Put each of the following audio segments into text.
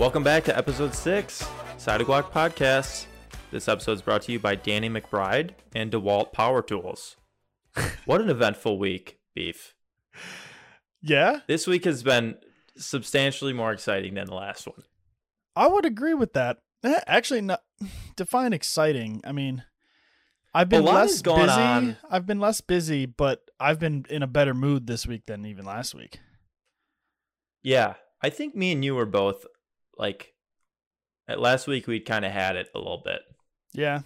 Welcome back to episode six, Side of Guac Podcast. This episode is brought to you by Danny McBride and DeWalt Power Tools. what an eventful week, Beef. Yeah, This week has been substantially more exciting than the last one. I would agree with that. Eh, Actually, no, define exciting. I mean, I've been less busy. on. I've been less busy, but I've been in a better mood this week than even last week. Yeah, I think me and you were both like, at last week we'd kind of had it a little bit, Yeah,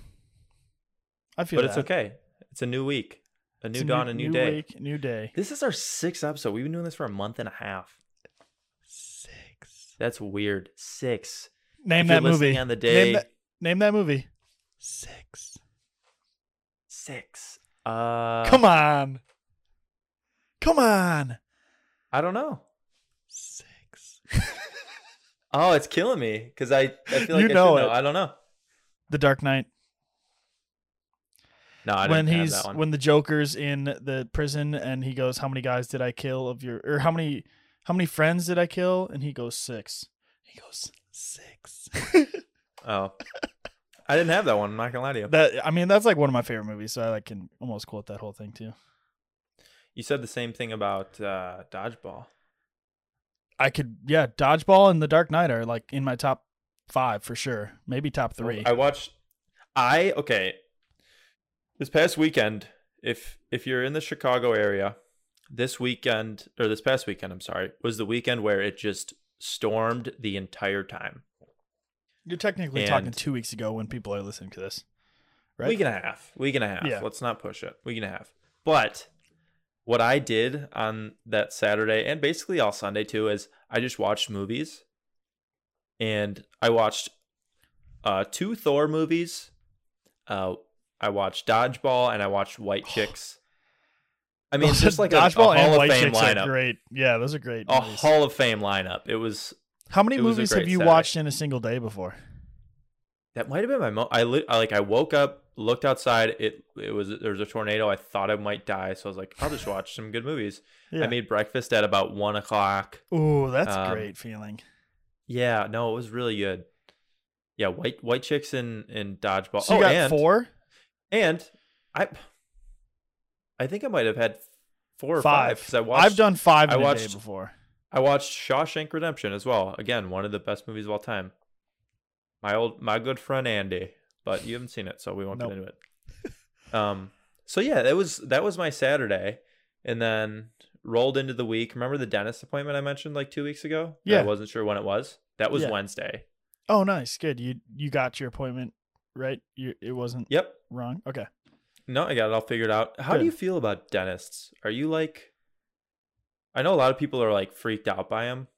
I feel. but it's okay. It's a new week, a new It's dawn, a new, day. week, new day. This is our sixth episode. We've been doing this for a month and a half. Six. That's weird. Six. Name If you're that movie. on the day. Name that, name that movie. Six. Six. Uh, Come on. Come on. I don't know. Oh, it's killing me because I, I feel like You I know know. it. I don't know. The Dark Knight. No, I when didn't have he's that one. when the Joker's in the prison and he goes, "How many guys did I kill of your or how many how many friends did I kill?" And he goes six. He goes six. oh, I didn't have that one. I'm not gonna lie to you. that I mean, that's like one of my favorite movies, so I like can almost quote that whole thing too. You said the same thing about uh, dodgeball. I could yeah, Dodgeball and The Dark Knight are like in my top five for sure, maybe top three. I watched. I okay. This past weekend, if if you're in the Chicago area, this weekend or this past weekend, I'm sorry, was the weekend where it just stormed the entire time. You're technically talking two weeks ago when people are listening to this, right? Week and a half. Week and a half. Yeah. Let's not push it. Week and a half. But what I did on that Saturday and basically all Sunday too is I just watched movies. And I watched uh two Thor movies. Uh I watched Dodgeball and I watched White Chicks. I mean, just like a, a Dodgeball Hall and of White Fame Chicks are lineup. great. Yeah, those are great. A movies. Hall of Fame lineup. It was How many a movies have you Saturday. watched in a single day before? That might have been my mo- I, li- I like I woke up, looked outside. It it was there was a tornado. I thought I might die, so I was like, I'll just watch some good movies. Yeah. I made breakfast at about one o'clock. Ooh, that's Um, a great feeling. Yeah, no, it was really good. Yeah, white white chicks and and dodgeball. So you oh, got and four, and I I think I might have had four or five. because I watched. I've done five I watched- day before. I watched Shawshank Redemption as well. Again, one of the best movies of all time. My old my good friend Andy, but you haven't seen it, so we won't Nope. get into it. Um so yeah, that was that was my Saturday and then rolled into the week. Remember the dentist appointment I mentioned like 2 weeks ago? Yeah. I wasn't sure when it was. That was Yeah. Wednesday. Oh, nice, good. You you got your appointment right. You it wasn't Yep. wrong. Okay. No, I got it all figured out. How do you feel about dentists? Are you like I know a lot of people are like freaked out by them.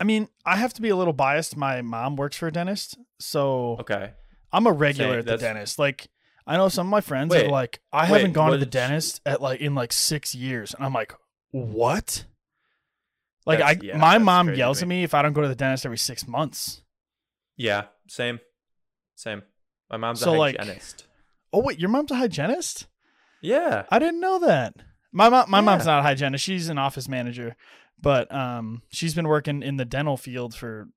I mean, I have to be a little biased. My mom works for a dentist, so Okay. I'm a regular Same, at the that's- dentist. Like, I know some of my friends Wait, are like, I wait, haven't gone to the dentist at like in like six years, and I'm like, what? Like, That's- I yeah, my that's mom crazy to yells at me. me if I don't go to the dentist every six months. Yeah, same. Same. My mom's So, a like- hygienist. Oh wait, your mom's a hygienist? Yeah. I didn't know that. My mom, my mom's Yeah. not a hygienist. She's an office manager, but um, she's been working in the dental field for,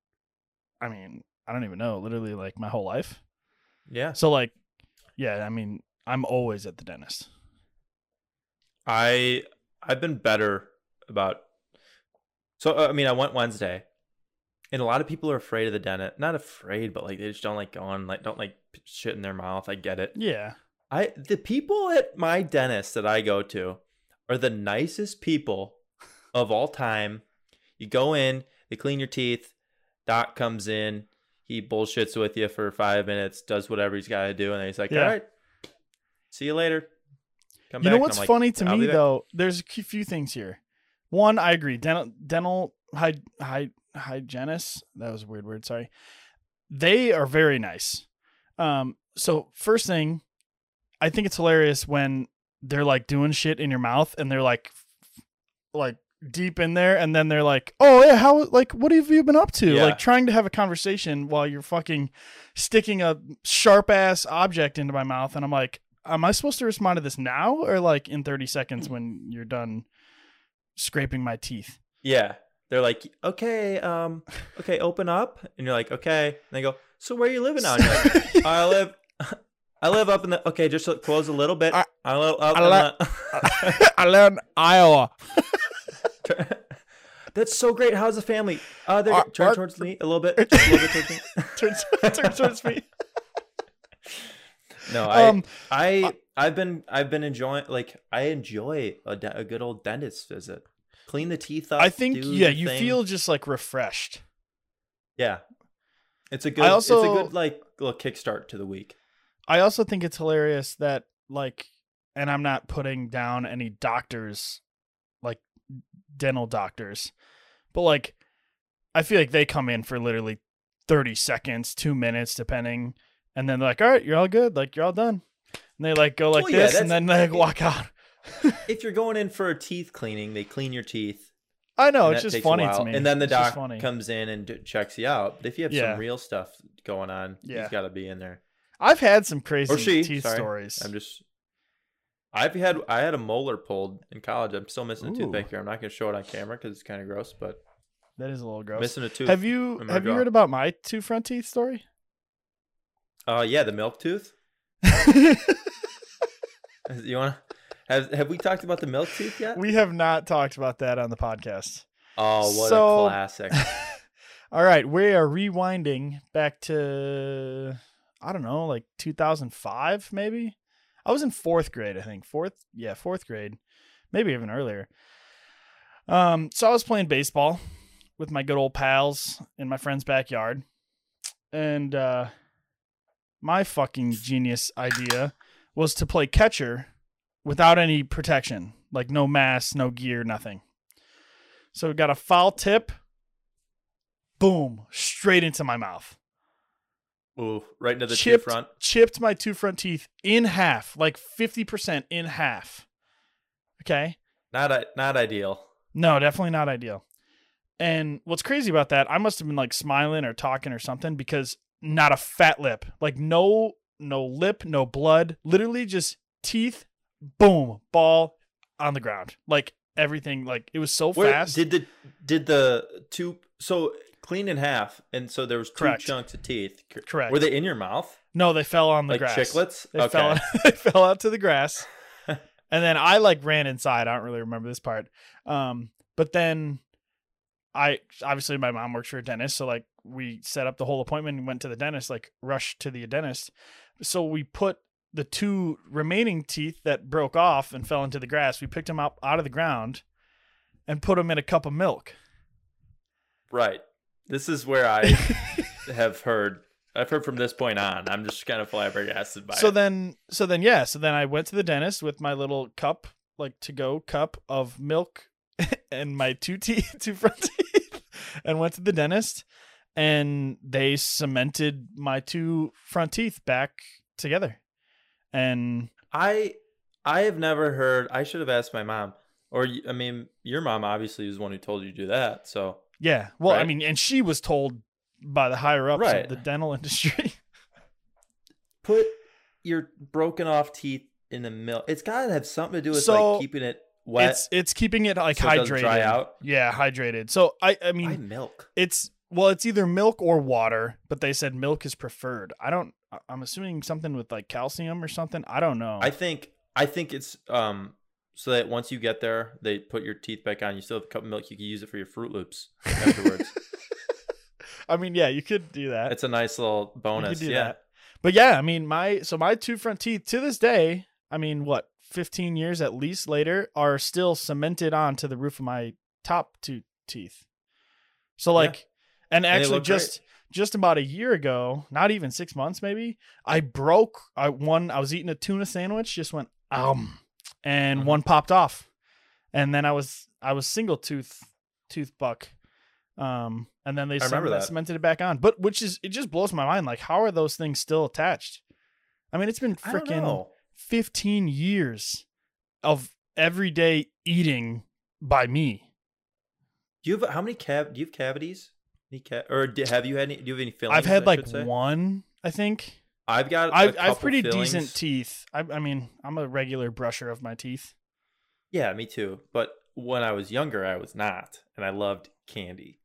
I mean, I don't even know, literally like my whole life. Yeah. So like, yeah, I mean, I'm always at the dentist. I I've been better about So uh, I mean I went Wednesday. And a lot of people are afraid of the dentist. Not afraid, but like they just don't like going like don't like shit in their mouth. I get it. Yeah, I the people at my dentist that I go to are the nicest people of all time. You go in, they clean your teeth. Doc comes in, he bullshits with you for five minutes, does whatever he's got to do, and then he's like, Yeah. "All right, see you later." Come you back. know what's like, funny to me though? There's a few- few things here. One, I agree. Dental dental hy, hy, hygienists. That was a weird word. Sorry. They are very nice. Um. So first thing, I think it's hilarious when they're like doing shit in your mouth and they're like, like deep in there, and then they're like, "Oh yeah, how like what have you been up to?" Yeah. Like trying to have a conversation while you're fucking sticking a sharp ass object into my mouth, and I'm like, am I supposed to respond to this now or like in 30 seconds when you're done scraping my teeth? Yeah. they're like, okay, um, okay, open up, and you're like, okay. And they go, so where are you living now? Like, I live, I live up in the. Okay, just close a little bit. I- I, live up I li- the- I live in Iowa. That's so great. How's the family? Uh, they're Ar- turn ar- towards me a little bit. Just a little bit towards me. turn, turn towards me. No, I, Um, I, I've been, I've been enjoying. Like, I enjoy a, de- a good old dentist visit. Clean the teeth up. I think do yeah, you thing. feel just like refreshed. Yeah, it's a good. also- it's a good like little kickstart to the week. I also think it's hilarious that like and I'm not putting down any doctors like dental doctors. But like I feel like they come in for literally 30 seconds, 2 minutes depending and then they're like, "All right, you're all good. Like you're all done." And they like go like Well, yeah, this and then they like, walk out. If you're going in for a teeth cleaning, they clean your teeth. I know, it's just funny to me. And then the It's doc comes in and d- checks you out. But if you have Yeah. some real stuff going on, Yeah. he's got to be in there. I've had some crazy she. teeth sorry. stories. I'm just. I've had I had a molar pulled in college. I'm still missing a Ooh. tooth here. I'm not gonna show it on camera because it's kind of gross. But that is a little gross. missing a tooth. Have you in my have you jaw. heard about my two front teeth story? Uh, yeah, the milk tooth. You want to? Have Have we talked about the milk tooth yet? we have not talked about that on the podcast. oh, what So- a classic! All right, we are rewinding back to I don't know, like 2005 maybe. I was in 4th grade, I think. 4th, yeah, 4th grade. Maybe even earlier. Um so I was playing baseball with my good old pals in my friend's backyard. And uh my fucking genius idea was to play catcher without any protection, like no mask, no gear, nothing. So we got a foul tip boom, straight into my mouth. Ooh, right into the chipped, front. chipped my two front teeth in half, like 50% in half. Okay. Not not ideal. No, definitely not ideal. And what's crazy about that, I must have been like smiling or talking or something because not a fat lip. Like no no lip, no blood, literally just teeth, boom, ball on the ground. Like everything like it was so Where fast. did the did the two so clean in half, and so there was two Correct. chunks of teeth. Correct. Were they in your mouth no, they fell on the like grass. chiclets? They okay. fell they fell out to the grass. and then I like ran inside. I don't really remember this part. Um, but then I obviously my mom works for a dentist, so like we set up the whole appointment and went to the dentist, like rushed to the dentist. So we put the two remaining teeth that broke off and fell into the grass. We picked them up out of the ground and put them in a cup of milk. Right. This is where I have heard. I've heard from this point on. I'm just kind of flabbergasted by it. so it. then so then yeah so then i went to the dentist with my little cup like to go cup of milk and my two teeth two front teeth and went to the dentist and they cemented my two front teeth back together and I I have never heard. I should have asked my mom, or I mean, your mom obviously was the one who told you to do that. So yeah well i mean and she was told by the higher ups Right. of the dental industry put your broken off teeth in the milk. It's got to have something to do with So, like keeping it wet. it's it's keeping it like So it hydrated dry out? yeah hydrated so i i mean Why milk. It's well, it's either milk or water, but they said milk is preferred. I don't. I'm assuming something with like calcium or something. I don't know. I think I think it's um so that once you get there, they put your teeth back on. You still have a cup of milk. You can use it for your Froot Loops afterwards. I mean, yeah, you could do that. it's a nice little bonus. yeah. that. But yeah, I mean, my so my two front teeth to this day. I mean, what 15 years at least later are still cemented onto the roof of my top two teeth. So like, and they actually look great. just just about a year ago, not even six months maybe, I broke. I one. I was eating a tuna sandwich, just went um, and Mhm. one popped off, and then I was I was single tooth tooth buck. Um, and then they I that. cemented it back on. But which is it just blows my mind. Like, how are those things still attached? I mean, it's been freaking 15 years of everyday eating by me. Do you have how many cav? Do you have cavities? Any ca- or do, have you had any? Do you have any fillings? I've had I like one, I think. I've got. a I've, I've pretty fillings. decent teeth. I, I mean, I'm a regular brusher of my teeth. Yeah, me too. But when I was younger, I was not, and I loved candy.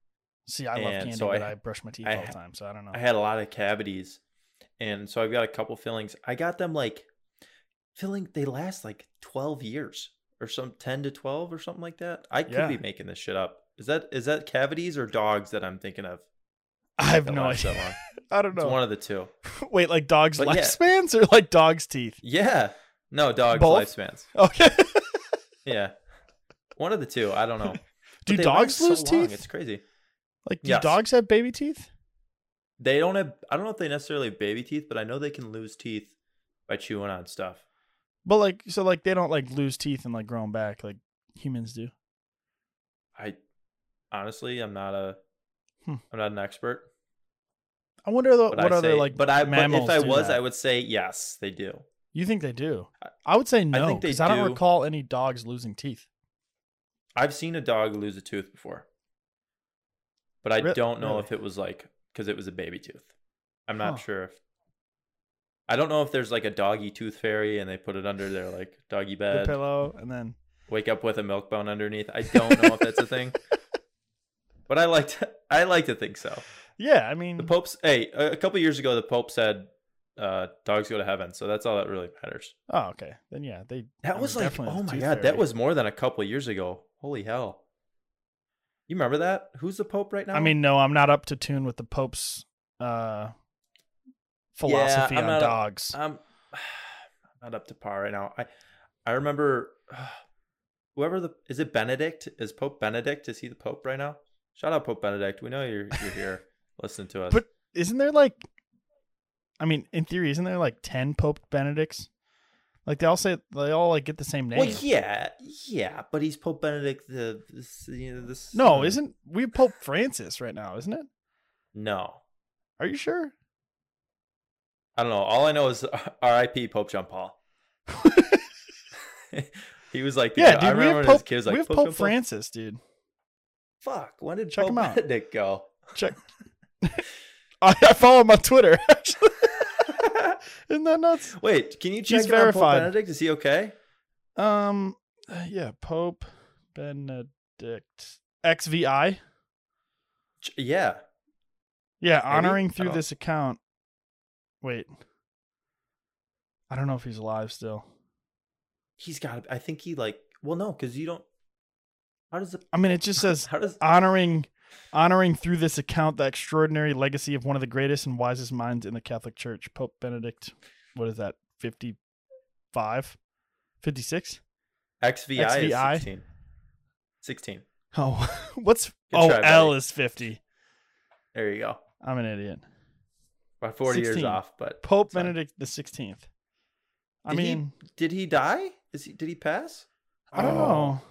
See, I love candy, so but I- I, brush my teeth I all the time, so I don't know. I had a lot of cavities, and so I've got a couple fillings. I got them like filling. They last like twelve years or some ten to twelve or something like that. I could Yeah. be making this shit up. Is that is that cavities or dogs that I'm thinking of? I have no idea. I don't It's know. one of the two. Wait, like dogs' But yeah. lifespans or like dogs' teeth? Yeah. No, dogs Both? lifespans. Okay. Yeah. One of the two. I don't know. do dogs last so lose teeth? It's crazy. Like, do Yes. dogs have baby teeth? They don't have. I don't know if they necessarily have baby teeth, but I know they can lose teeth by chewing on stuff. But like, so like they don't like lose teeth and like grow 'em back like humans do. I honestly, I'm not a. Hmm. am not an expert. I wonder though, But what I other say, like but I. But if I was, that. I would say yes, they do. You think they do? I- I would say no think they because I don't recall any dogs losing teeth. I've seen a dog lose a tooth before, but I don't know really? if it was like because it was a baby tooth. I'm not Huh. sure if. I don't know if there's like a doggy tooth fairy and they put it under their like doggy The bed. pillow and then wake up with a milk bone underneath. I don't know if that's a thing, but I like to, I like to think so. Yeah, I mean, The Pope's hey, a a couple years ago, the Pope said uh, dogs go to heaven, so that's all that really matters. oh okay, then yeah, they. That I was mean, like, oh my god, that was more than a couple years ago. Holy hell! You remember that? Who's the Pope right now? I mean, no, I'm not up to tune with the Pope's uh philosophy on not- dogs. I'm not up to par right now. I I remember whoever the is it Benedict? Is Pope Benedict? Is he the Pope right now? Shout out Pope Benedict. We know you're you're here. Listen to us. But isn't there like I mean, in theory, isn't there like ten Pope Benedicts? Like they all say they all like get the same name. Well, yeah, yeah, but he's Pope Benedict the this, you know, this. No, uh, isn't we have Pope Francis right now, isn't it? No, Are you sure? I don't know. All I know is R.I.P. Pope John Paul. he was like, the yeah, guy- I dude, we remember when his Pope, kid was like, we have Pope, Pope Francis, dude. Fuck, when did Check Pope him out. Benedict go? Check. I, I follow him on Twitter. Actually, isn't that nuts? Wait, can you check He's it Pope. Benedict? Is he okay? Um, uh, yeah, Pope Benedict XVI. Yeah, Yeah, honoring I through this account. Wait, I don't know if he's alive still. he's got. I think he like. Well, no, because you don't. How does it? I mean, it just says How does? honoring honoring through this account the extraordinary legacy of one of the greatest and wisest minds in the Catholic Church, Pope Benedict. What is that? 55? 56? XVI, XVI? 16. 16. Oh, what's Good Oh, try, L buddy. is 50. There you go. I'm an idiot. By 40 years off, but Pope. Benedict the 16th. I Did he- mean, did he die? Is he? Did he pass? I don't Oh. know.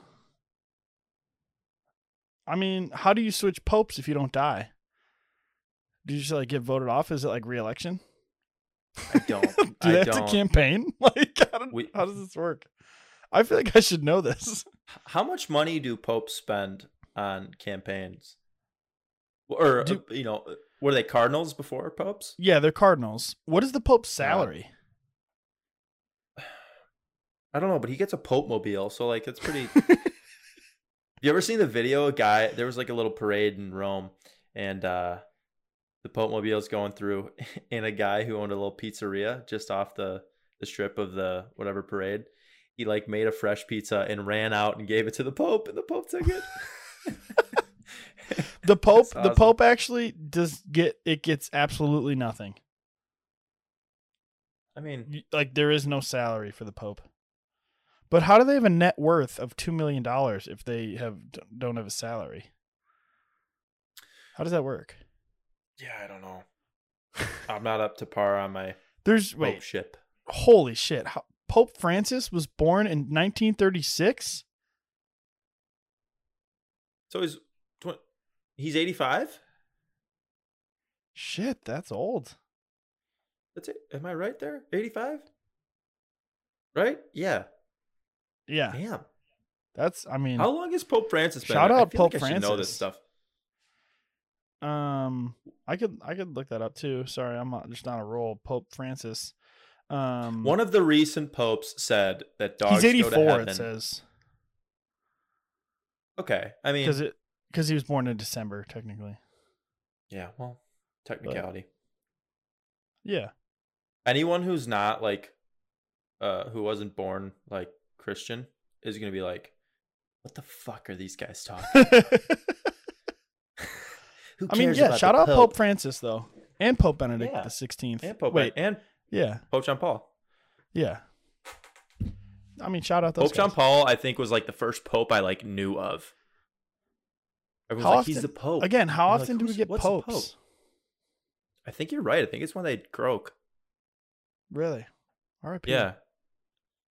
I mean, how do you switch popes if you don't die? Do you just like get voted off? Is it like re-election? I don't. Do I they have don't. to campaign? Like, how, do- We- how does this work? I feel like I should know this. How much money do popes spend on campaigns? Or Do- uh, you know, were they cardinals before popes? Yeah, they're cardinals. What is the pope's salary? I don't know, but he gets a pope mobile, so like it's pretty. You ever seen the video? A guy there was like a little parade in Rome, and uh the pope mobile's going through, and a guy who owned a little pizzeria just off the the strip of the whatever parade. He like made a fresh pizza and ran out and gave it to the pope, and the pope took it. The pope, That's the pope actually does get it. Gets absolutely nothing. I mean, Like there is no salary for the pope. But how do they have a net worth of two million dollars if they have don't have a salary? How does that work? yeah, I don't know. I'm not up to par on my There's pope wait, ship. holy shit! How, Pope Francis was born in 1936. So he's tw- he's 85. Shit, that's old. That's it. Am I right there? 85? Right? Yeah. Yeah, Damn. that's. I mean, How long has Pope Francis been? Shout out like Pope I should know this stuff. um, I could I could look that up too. Sorry, I'm not just on a roll. Pope Francis. Um, One of the recent popes said that dogs he's go to 84. It says. Okay. I mean, because it because he was born in December technically. yeah. Well, technicality. Yeah. Anyone who's not like, uh, who wasn't born like Christian is gonna be like, what the fuck are these guys talking? Who I mean, yeah. Shout out Pope Francis though, and Pope Benedict Yeah. the Sixteenth. and Pope Wait, and yeah, Pope John Paul. yeah. I mean, shout out those Pope John. Paul, I think, was like the first pope I like knew of. Everyone's How like, he's the pope. Again, how You're like, often do we get a pope? popes? I think you're right. I think it's when they croak. Really? R.I.P. Yeah.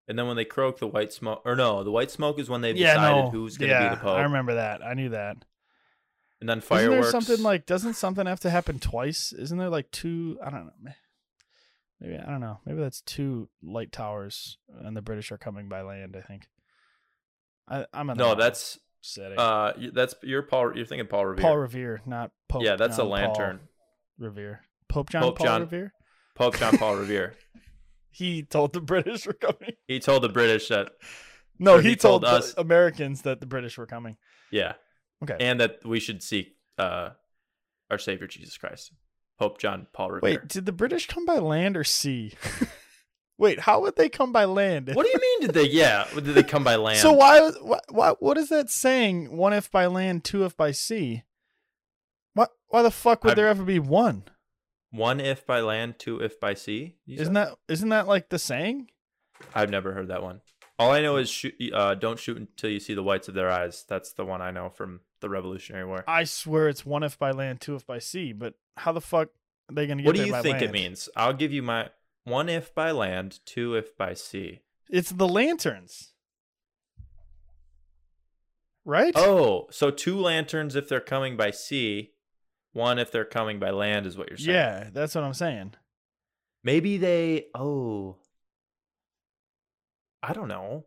And then when they croak, the white smoke, or no, the white smoke is when they've Yeah, decided no. who's going to yeah, be the pope. I remember that. I knew that. And then fireworks. Isn't there something like? Doesn't something have to happen twice? Isn't there like two? I don't know. Maybe I don't know. Maybe that's two light towers, and the British are coming by land. I think. I, the no, that's setting. uh, that's you're Paul. You're thinking Paul Revere. Paul Revere, not Pope. yeah, that's John a lantern. Paul Revere. Pope John Pope Paul John- Revere. Pope John Paul Revere. He told the British were coming. He told the British that No, he, he told, told the us- Americans that the British were coming. yeah, Okay. and that we should seek uh, our Savior Jesus Christ. Pope John Paul Revere. Wait, did the British come by land or sea? Wait, how would they come by land? What do you mean? Did they? Yeah, did they come by land? So why, why, why, what is that saying? One if by land, two if by sea. What? Why the fuck would I've- there ever be one? One if by land, two if by sea. you Isn't said? that isn't that like the saying? I've never heard that one. All I know is shoot. Uh, don't shoot until you see the whites of their eyes. That's the one I know from the Revolutionary War. I swear it's one if by land, two if by sea. But how the fuck are they gonna get What do you think it means? I'll give you my one if by land, two if by sea. It's the lanterns, right? Oh, so two lanterns if they're coming by sea, one if they're coming by land is what you're saying. yeah, that's what I'm saying. Maybe they. Oh, I don't know.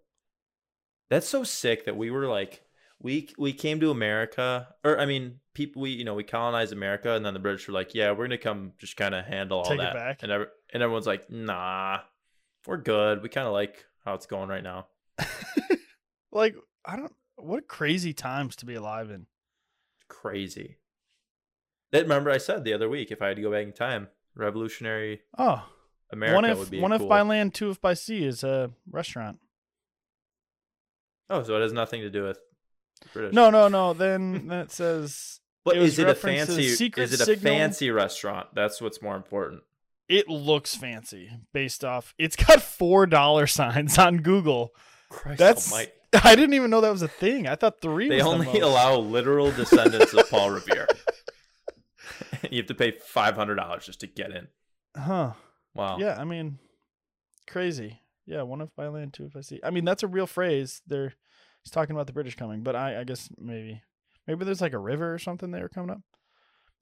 That's so sick that we were like we we came to America, or I mean, people we you know we colonized America, and then the British were like, yeah, we're gonna come just kind of handle all Take it that, back. and ev- and everyone's like, nah, we're good. We kind of like how it's going right now. like I don't. What crazy times to be alive in. Crazy. Remember I said the other week if I had to go back in time, revolutionary Oh, America one if would be one a if by land, two if by sea is a restaurant. Oh, so it has nothing to do with British. No, no, no. Then that says But It is it a fancy? Secret Is it a Signal. fancy restaurant? That's what's more important. it looks fancy based off. It's got four dollar signs on Google. Christ That's almighty. I didn't even know that was a thing. I thought three. They the only most. allow literal descendants of Paul Revere. you have to pay five hundred dollars just to get in. Huh. Wow. Yeah, I mean, crazy. Yeah, one if by land, two if I see. I mean, that's a real phrase. They're he's talking about the British coming, but I, I guess maybe, maybe there's like a river or something they were coming up.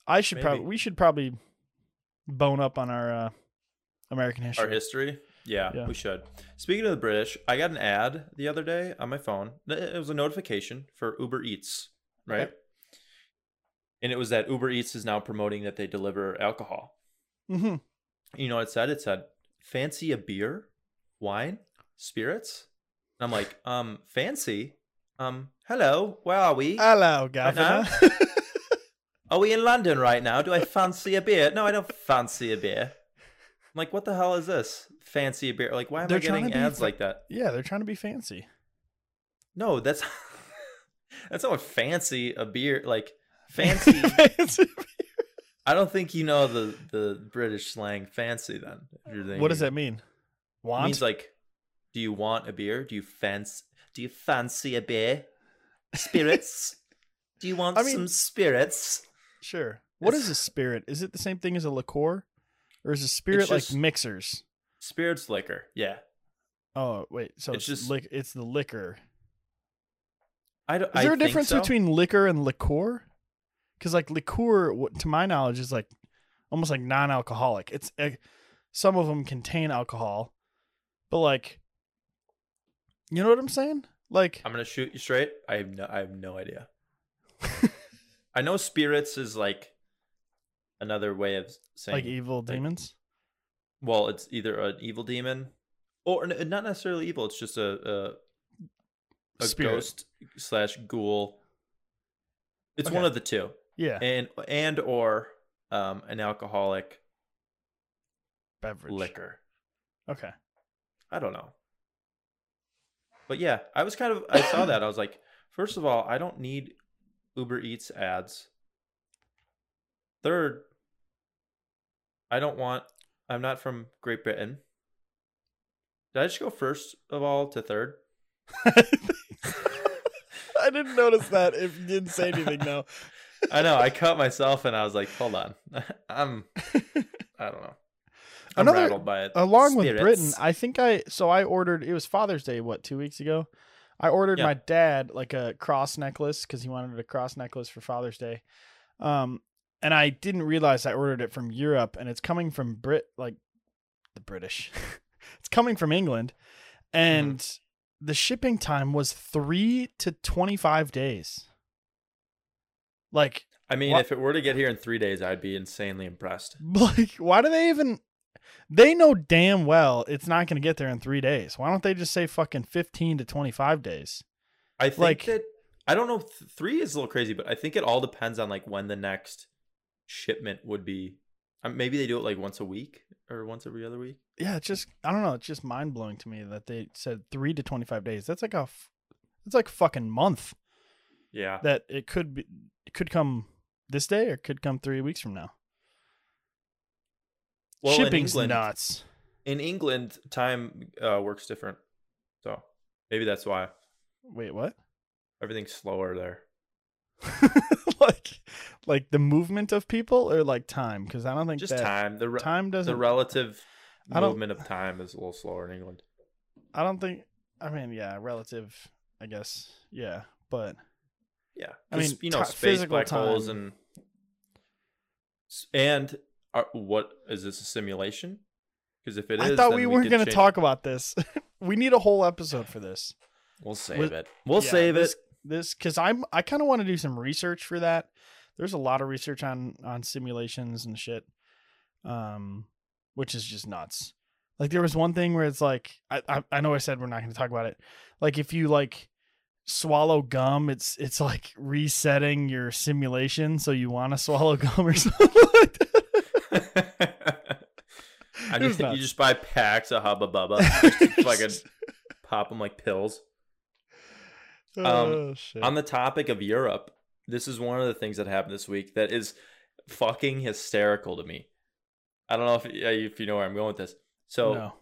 I should probably, we should probably bone up on our uh, American history. Our history. Yeah, Yeah. we should. Speaking of the British, I got an ad the other day on my phone. It was a notification for Uber Eats, right? Okay. And it was that Uber Eats is now promoting that they deliver alcohol. hmm You know what it said? It said, fancy a beer, wine, spirits. And I'm like, um, fancy? Um, hello, where are we? Hello, Right Governor. Are we in London right now? Do I fancy a beer? No, I don't fancy a beer. I'm like, what the hell is this? Fancy a beer? Like, why am They're I getting ads fa- like that? yeah, they're trying to be fancy. No, that's that's not what fancy a beer like fancy. Fancy. I don't think you know the the British slang fancy then. if you're what does that mean? It Want? means like, do you want a beer? Do you fancy? Do you fancy a beer? Spirits? do you want I mean- some spirits? sure. What It's- is a spirit? Is it the same thing as a liqueur, or is a spirit like mixers? Spirits liquor. Yeah. Oh wait, so It's it's, just- lic- it's the liquor. I don't. Is there I a difference so. between liquor and liqueur? Because like liqueur, to my knowledge, is like almost like non-alcoholic. It's eh, some of them contain alcohol, but like, you know what I'm saying? Like, I'm gonna shoot you straight. I have no. I have no idea. I know spirits is like another way of saying like evil demons. Well, it's either an evil demon, or not necessarily evil. It's just a a, a Spirit. ghost slash ghoul It's Okay. one of the two, Yeah, and and or um, an alcoholic beverage. liquor. Okay. I don't know. But yeah, I was kind of I saw that. I was like, first of all, I don't need Uber Eats ads. Third, I don't want I'm not from Great Britain. Did I just go first of all to third? I didn't notice that. If you didn't say anything, though. I know, I cut myself and I was like, hold on. I'm I don't know. I'm Another- rattled by it. Along with Britain, I think I so I ordered. It was Father's Day. What two weeks ago? I ordered Yeah. my dad like a cross necklace because he wanted a cross necklace for Father's Day. Um, and I didn't realize I ordered it from Europe, and it's coming from Brit like the British. it's coming from England, and the shipping time was three to twenty five days. Like I mean, What- if it were to get here in three days, I'd be insanely impressed. Like, why do they even? They know damn well it's not going to get there in three days. Why don't they just say fucking fifteen to twenty five days? I think Like- that I don't know. th- Three is a little crazy, but I think it all depends on like when the next shipment would be. Um, maybe they do it like once a week or once every other week. Yeah, it's just I don't know. It's just mind blowing to me that they said three to twenty five days. That's like a, it's like a fucking month. Yeah, That it could be, could come this day or could come three weeks from now. well, in Shipping's England, nuts. in England, time uh, works different, so maybe that's why Wait, what? everything's slower there. like, like the movement of people or like time? Because I don't think Just that time. The re- time doesn't the relative movement of time is a little slower in England. I don't think. I mean, yeah, relative. I guess. Yeah, but Yeah, I mean, you know, ti- space physical black holes and and are, what is this a simulation? Because if it is, I thought then we weren't going to talk about this. we need a whole episode for this. We'll save with- it. We'll Yeah, save this, it. This because I'm I kind of want to do some research for that. There's a lot of research on on simulations and shit, um, which is just nuts. Like there was one thing where it's like I I, I know I said we're not going to talk about it. Like if you like swallow gum, it's it's like resetting your simulation, so you want to swallow gum or something like that. I just, you just buy packs of Hubba Bubba, fucking pop them like pills. oh shit! On the topic of Europe, this is one of the things that happened this week that is fucking hysterical to me. I don't know if if you know where I'm going with this. So no.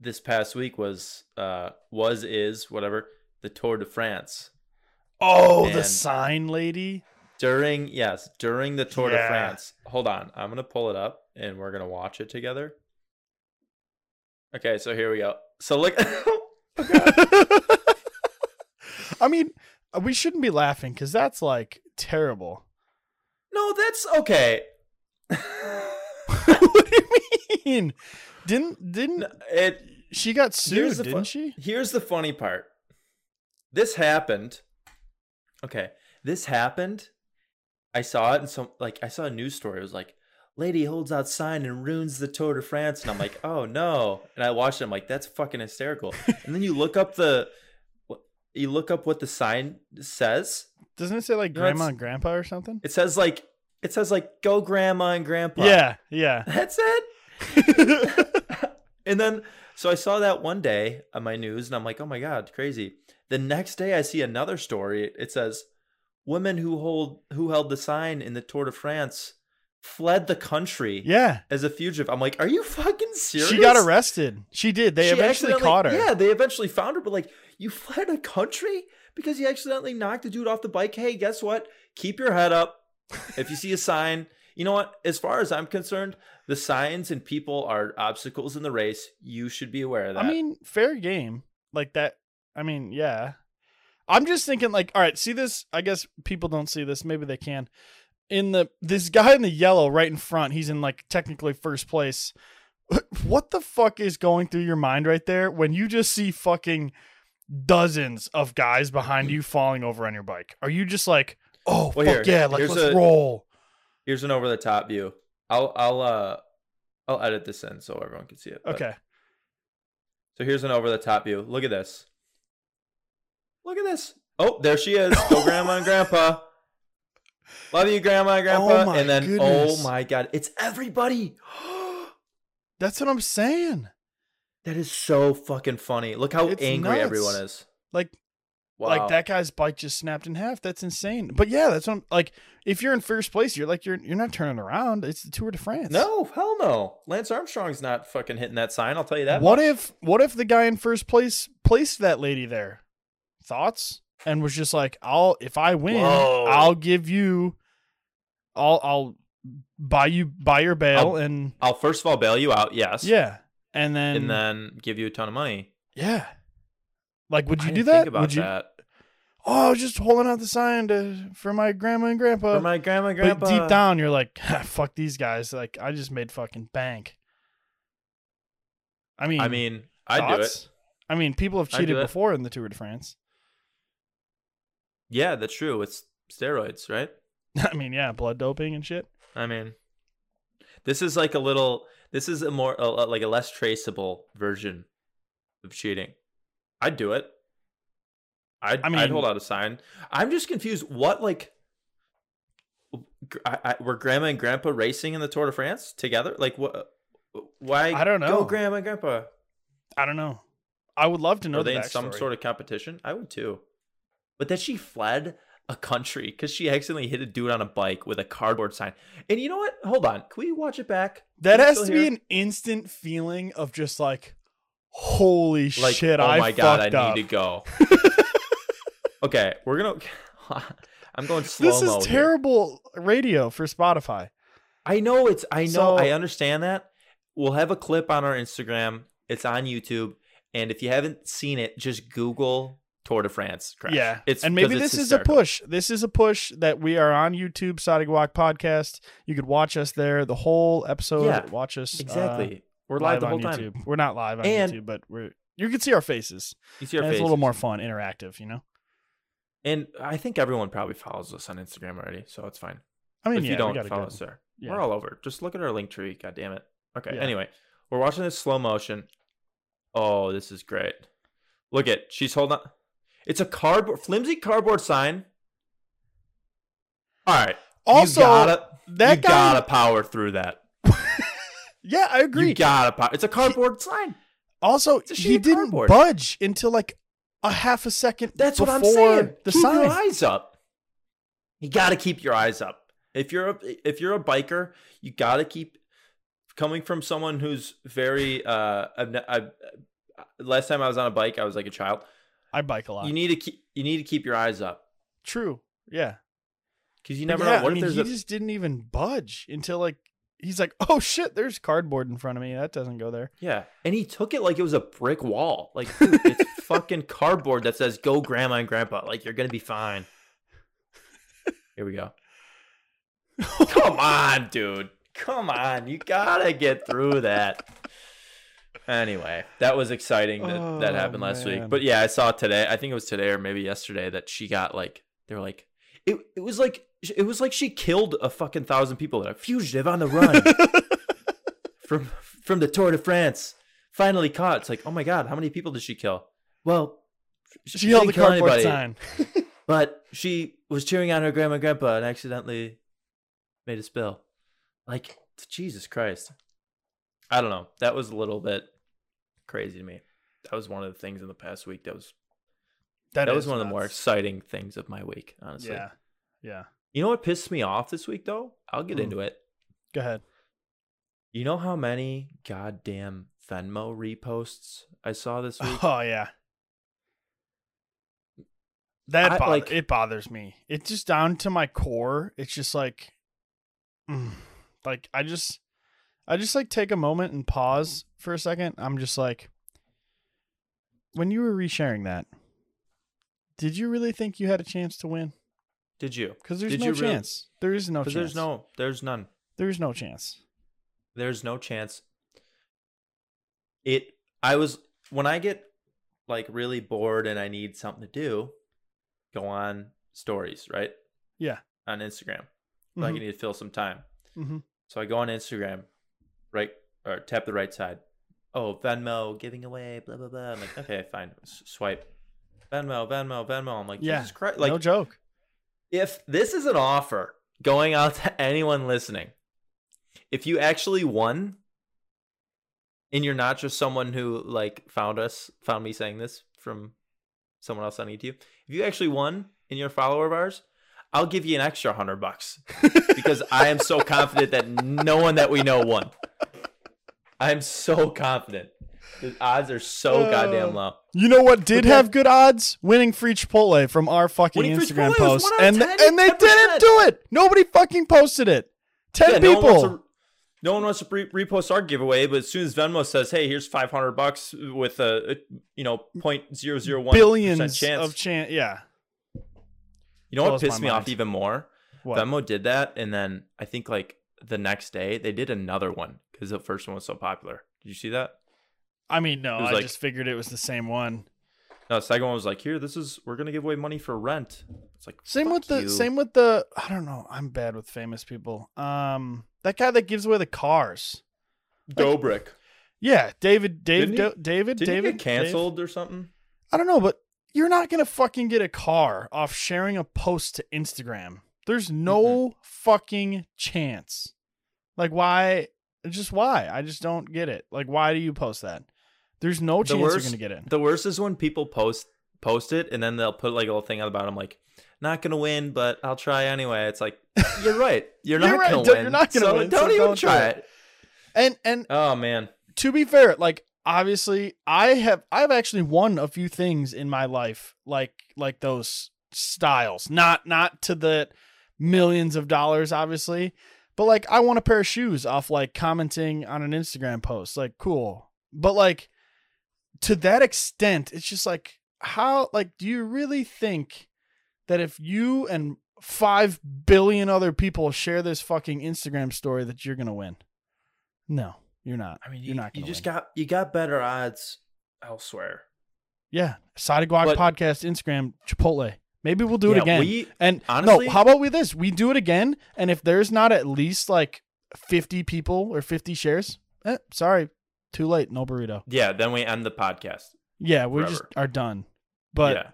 this past week was uh was is whatever the Tour de France. Oh, the sign lady. During yes, during the Tour de France. Hold on, I'm gonna pull it up and we're gonna watch it together. Okay, so here we go. So look, oh I mean, we shouldn't be laughing because that's like terrible. no, that's okay. what do you mean? Didn't didn't it she got sued? Didn't fu- she? Here's the funny part. This happened. Okay, this happened. I saw it in some like I saw a news story. It was like, lady holds out sign and ruins the Tour de France, and I'm like, oh no. And I watched it. I'm like, that's fucking hysterical. And then you look up the, you look up what the sign says. Doesn't it say like grandma it's- and grandpa or something? It says like, it says like, go grandma and grandpa. Yeah, yeah. that's it. and then so I saw that one day on my news and I'm like, "Oh my god, crazy." The next day I see another story. It says women who hold who held the sign in the Tour de France fled the country yeah. as a fugitive. I'm like, "Are you fucking serious?" She got arrested. She did. They She eventually caught her. Yeah, they eventually found her, but like, you fled a country because you accidentally knocked a dude off the bike. Hey, guess what? Keep your head up. If you see a sign, you know what? As far as I'm concerned, the signs and people are obstacles in the race. You should be aware of that. I mean, fair game. Like that. I mean, yeah. I'm just thinking, like, all right, see this? I guess people don't see this. Maybe they can. In the this guy in the yellow right in front, he's in like technically first place. What the fuck is going through your mind right there when you just see fucking dozens of guys behind you falling over on your bike? Are you just like, oh Well, fuck here, yeah, like let's a- roll? here's an over the top view. I'll I'll uh I'll edit this in so everyone can see it. but- Okay. So here's an over the top view. Look at this. Look at this. Oh, there she is. Go grandma and grandpa. Love you, grandma and grandpa. Oh and then, oh goodness. oh my god, it's everybody. That's what I'm saying. that is so fucking funny. Look how It's angry nuts. everyone is. Like Wow. like that guy's bike just snapped in half. That's insane. But yeah, that's what I'm like. If you're in first place, you're like you're you're not turning around. It's the Tour de France. No, hell no. Lance Armstrong's not fucking hitting that sign. I'll tell you that. What much. if what if the guy in first place placed that lady there? Thoughts? And was just like, I'll if I win, Whoa. I'll give you I'll I'll buy you buy your bail I'll- and I'll first of all bail you out, yes. yeah. And then, And then give you a ton of money. yeah. Like would I you do didn't that? Think about would you that. Oh, I was just holding out the sign to for my grandma and grandpa. For my grandma and but grandpa. deep down you're like, ah, fuck these guys. Like I just made fucking bank. I mean I mean, I'd do it. I mean, people have cheated before in the Tour de France. Yeah, that's true. It's steroids, right? I mean, yeah, blood doping and shit. I mean, this is like a little. This is a more a, a- like a less traceable version of cheating. I'd do it. I'd, I mean- would hold out a sign. I'm just confused. What like? I, I, were grandma and grandpa racing in the Tour de France together? Like what? Why? I don't know. Go, grandma and grandpa. I don't know. I would love to know Are the they in some backstory. sort of competition? I would too. But that she fled a country because she accidentally hit a dude on a bike with a cardboard sign. And you know what? Hold on. Can we watch it back? That has to be an instant feeling of just like, holy like, shit! oh I my god, I up. need to go. okay, we're gonna. I'm going slow This is terrible radio for Spotify. I know it's. I know. So- I understand that. We'll have a clip on our Instagram. It's on YouTube, and if you haven't seen it, just Google Tour de France crash. Yeah, it's and maybe this it's is a push. This is a push that we are on YouTube, Side of Guac Podcast. You could watch us there, the whole episode. Yeah, watch us uh, Exactly. we're live the whole on time. YouTube. We're not live on And- YouTube, but we're you can see our faces. You see our faces. it's a little more fun, interactive. You know. And I think everyone probably follows us on Instagram already, so it's fine. I mean, if yeah, you don't follow us there, yeah. we're all over. Just look at our link tree. God damn it. Okay. Yeah. Anyway, we're watching this slow motion. Oh, this is great. Look at she's holding. On. It's a cardboard, flimsy cardboard sign. All right. Also, you gotta, that you guy. gotta power through that. yeah, I agree. You gotta power. It's a cardboard sign. Also, It's a sheet he didn't cardboard. budge until like a half a second. That's what I'm saying. The keep sign. your eyes up. You got to keep your eyes up. If you're a, if you're a biker, you got to keep coming from someone who's very. Uh, I've, I've, uh, last time I was on a bike, I was like a child. I bike a lot. You need to keep you need to keep your eyes up True. Yeah. because you never yeah, know. What I mean, if he a just didn't even budge until like he's like, "Oh shit, there's cardboard in front of me. That doesn't go there." yeah, and he took it like it was a brick wall. Like dude, it's fucking cardboard that says "Go, Grandma and Grandpa." Like you're gonna be fine. Here we go. Come on, dude. Come on. You gotta get through that. Anyway, that was exciting that that Oh, happened last man. week. But yeah, I saw today. I think it was today or maybe yesterday that she got like they were like it. It was like it was like she killed a fucking thousand people. A fugitive on the run from from the Tour de France. Finally caught. It's like oh my god, how many people did she kill? Well, she held the cardboard anybody, sign. but she was cheering on her grandma and grandpa and accidentally made a spill. Like, Jesus Christ. I don't know. That was a little bit crazy to me. That was one of the things in the past week that was that, was is one of the more exciting things of my week, honestly. Yeah. Yeah. You know what pissed me off this week though? I'll get Hmm. into it. Go ahead. You know how many goddamn Venmo reposts I saw this week? Oh yeah. That I- like- it bothers me. It's just down to my core. It's just like, mm, like I just, I just like take a moment and pause for a second. I'm just like, when you were resharing that, did you really think you had a chance to win? Did you? Because there's Did no you really- chance. There is no chance. There's no there's none. There's no chance. There's no chance. It I was when I get like really bored and I need something to do, go on stories, right? Yeah. On Instagram. Like I Mhm. need to fill some time. Mhm. So I go on Instagram, right or tap the right side. Oh, Venmo giving away, blah blah blah. I'm like, okay, fine. S- swipe. Venmo, Venmo, Venmo. I'm like, Yeah, Jesus Christ. Like no joke. if this is an offer going out to anyone listening, if you actually won and you're not just someone who like found us, found me saying this from someone else on YouTube, if you actually won and you're a follower of ours, I'll give you an extra hundred bucks because I am so confident that no one that we know won. I'm so confident. The odds are so Uh, goddamn low. You know what did have good odds? Winning free Chipotle from our fucking Winning Instagram post, one out of and 10, and they 10%. didn't do it. Nobody fucking posted it. Ten Yeah, no people. one wants to, no one wants to re- repost our giveaway, but as soon as Venmo says, "Hey, here's 500 bucks with a, a you know 0.001 billions chance," of chance. Yeah. you know what pissed my me off even more? What? Venmo did that, and then I think like the next day they did another one because the first one was so popular. Did you see that? I mean, no, I like- just figured it was the same one. No, the second one was like, "Here, this is we're gonna give away money for rent." It's like Same with the you. same with the. I don't know. I'm bad with famous people. Um, that guy that gives away the cars. Dobrik. Yeah, David. Dave. Do- David. Didn't David. canceled or something? I don't know, but you're not gonna fucking get a car off sharing a post to Instagram. There's no fucking chance. Like why? Just why? I just don't get it. Like why do you post that? There's no The chance you're gonna get it. The worst is when people post post it and then they'll put like a little thing out the bottom like, not gonna win, but I'll try anyway. It's like you're right. You're not You're right, gonna don't- win. you're not gonna so win, Don't so even don't try it. it. And and Oh man. to be fair, like obviously I have I've actually won a few things in my life like like those styles. Not not to the millions of dollars obviously, but like I want a pair of shoes off like commenting on an Instagram post. Like cool. But like to that extent, it's just like how like do you really think that if you and 5 billion other people share this fucking Instagram story that you're going to win? No, you're not. I mean, you're you, not you just win. got you got better odds elsewhere. Yeah, Side of Guac podcast, Instagram, Chipotle. Maybe we'll do it again. we- and honestly- no, how about we this? We do it again, and if there's not at least like 50 people or 50 shares, eh, sorry, too late, no burrito. Yeah, then we end the podcast. Yeah, we just are done. But yeah.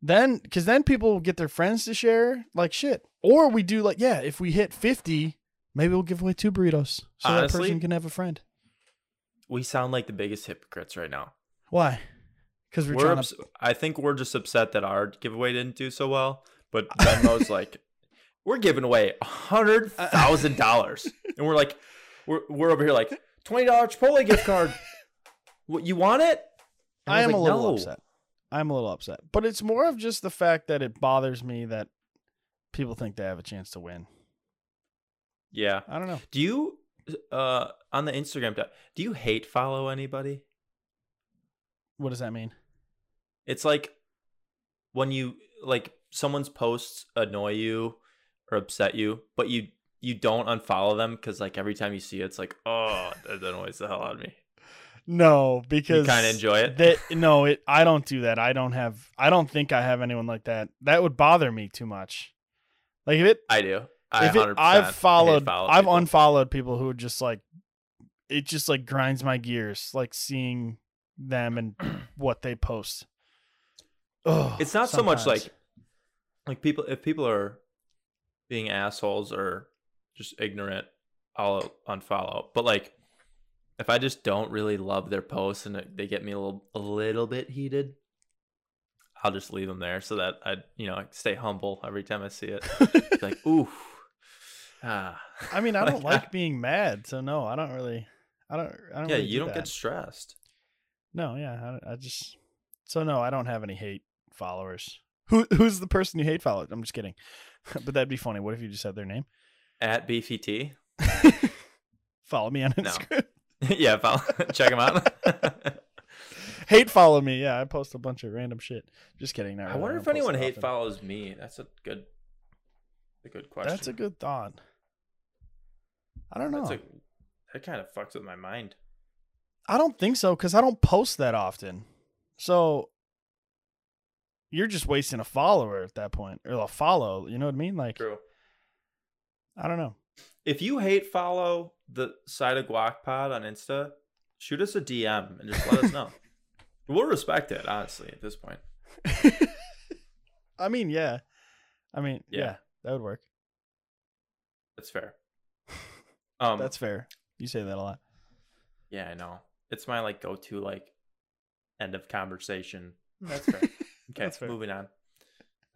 then, because then people will get their friends to share like shit, or we do like yeah, if we hit 50, maybe we'll give away two burritos so that person can have a friend. we sound like the biggest hypocrites right now. Why? Because we're, We're, ups- to. I think we're just upset that our giveaway didn't do so well, but Venmo's like, we're giving away a hundred thousand dollars, and we're like, we're we're over here like twenty dollar Chipotle gift card. what you want it? And I was am a little "No." upset. I'm a little upset, but it's more of just the fact that it bothers me that people think they have a chance to win. Yeah. I don't know. Do you uh on the Instagram do you hate follow anybody? What does that mean? It's like when you like someone's posts annoy you or upset you, but you you don't unfollow them because like every time you see it, it's like, oh, that annoys the hell out of me. No, because You kind of enjoy it. that. No, it. I don't do that. I don't have. I don't think I have anyone like that. That would bother me too much. Like if it. I do. I if it 100% I've followed. follow I've people. unfollowed people who are just like. It just like grinds my gears, like seeing them and what they post. Ugh, It's not so much like like people if people are being assholes or just ignorant, I'll unfollow. But like if I just don't really love their posts and they get me a little a little bit heated, I'll just leave them there so that I you know stay humble every time I see it. It's like ooh. Ah. I mean, I don't Like, like being mad, so no, I don't really. I don't. I don't. yeah, really you do don't that. get stressed. No, yeah, I, I just. So no, I don't have any hate followers. Who who's the person you hate follow? I'm just kidding, but that'd be funny. What if you just said their name? At BFT. follow me on No. Instagram. yeah, follow, check them out. hate follow me. Yeah, I post a bunch of random shit. Just kidding. Not I really, wonder don't if anyone hate often. follows me. That's a good a good question. That's a good thought. I don't know. A that kind of fucks with my mind. I don't think so because I don't post that often. So you're just wasting a follower at that point, or a follow. You know what I mean? Like True. I don't know. If you hate follow the side of Guac Pod on Insta, shoot us a DM and just let us know. We'll respect it, honestly, at this point. I mean, yeah. I mean, yeah, Yeah. that would work. That's fair. Um, That's fair. You say that a lot. yeah, I know. It's my like go-to like end of conversation. That's fair. Okay, That's fair. moving on.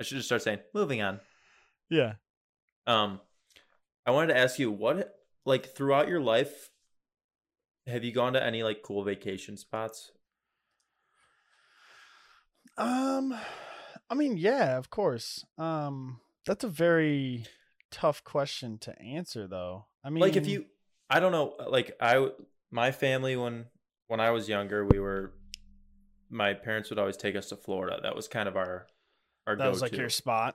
I should just start saying moving on. Yeah. Um, I wanted to ask you what like throughout your life, have you gone to any like cool vacation spots? Um, I mean, yeah, of course. Um, that's a very tough question to answer, though. I mean, like if you i don't know like I, my family when when i was younger we were my parents would always take us to florida that was kind of our our that go-to was like your spot.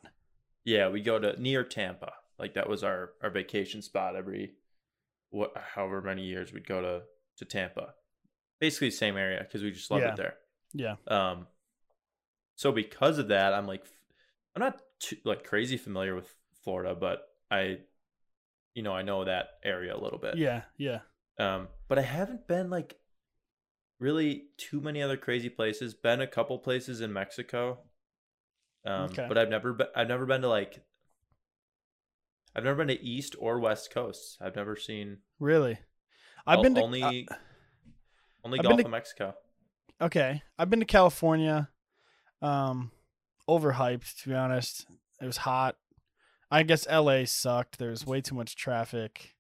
yeah we go to near tampa like that was our our vacation spot every what however many years we'd go to to tampa basically same area because we just loved Yeah. it there Yeah. um so because of that i'm like i'm not too, like crazy familiar with florida but i you know i know that area a little bit Yeah. Yeah. um, but I haven't been like really too many other crazy places. Been a couple places in Mexico. Um, Okay. but I've never been I've never been to like I've never been to East or West Coasts. I've never seen Really. I've o- been to only uh, only I've Gulf to- of Mexico. okay. I've been to California. Um, overhyped to be honest. It was hot. I guess LA sucked. There was way too much traffic.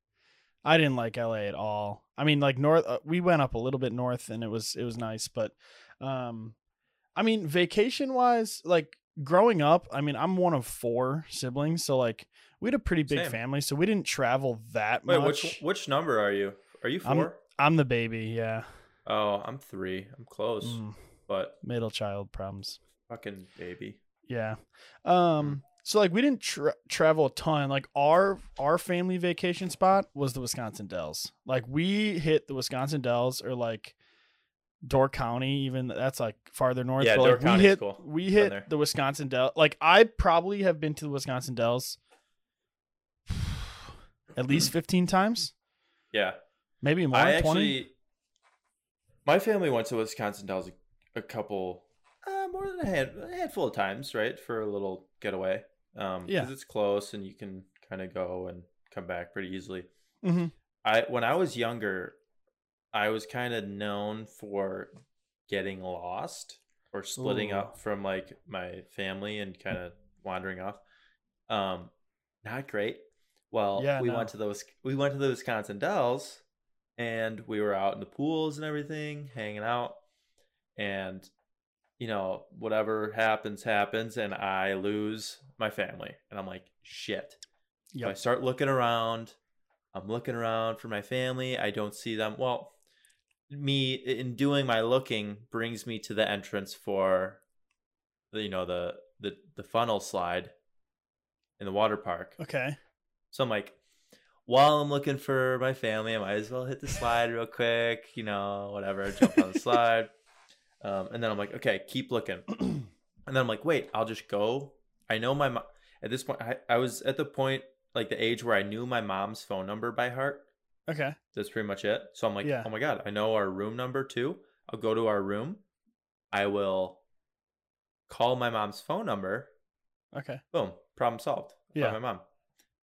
I didn't like LA at all. I mean, like north. Uh, we went up a little bit north, and it was it was nice. But, um, I mean, vacation wise, like growing up. I mean, I'm one of four siblings, so like we had a pretty big Same. family, so we didn't travel that Wait, much. which which number are you? Are you 4 I'm- I'm the baby, yeah. oh, I'm three. I'm close, Mm, but middle child problems. fucking baby. Yeah. Um so like we didn't tra- travel a ton. Like our our family vacation spot was the Wisconsin Dells. Like we hit the Wisconsin Dells or like Door County even that's like farther north. Yeah, but, Door like, we hit cool. we hit the Wisconsin Dells. Like I probably have been to the Wisconsin Dells at least 15 times, Yeah. maybe more, I 20. actually, my family went to Wisconsin Dells a, a couple, uh, more than a, hand, a handful of times, right, for a little getaway. Um, Yeah. because it's close and you can kind of go and come back pretty easily. Mhm. I when I was younger, I was kind of known for getting lost or splitting Ooh. up from like my family and kind of wandering off. Um, not great. Well, Yeah, we no. went to those. We went to the Wisconsin Dells, and we were out in the pools and everything, hanging out, and you know whatever happens happens, and I lose my family, and I'm like shit. So I start looking around. I'm looking around for my family. I don't see them. Well, me in doing my looking brings me to the entrance for the you know the the the funnel slide in the water park. Okay. So I'm like, while I'm looking for my family, I might as well hit the slide real quick, you know, whatever, jump on the slide. Um, and then I'm like, okay, keep looking. And then I'm like, wait, I'll just go. I know my mom. At this point, I, I was at the point, like the age where I knew my mom's phone number by heart. Okay. That's pretty much it. So I'm like, Yeah. oh my God, I know our room number too. I'll go to our room. I will call my mom's phone number. Okay. Boom, problem solved. Yeah. my mom.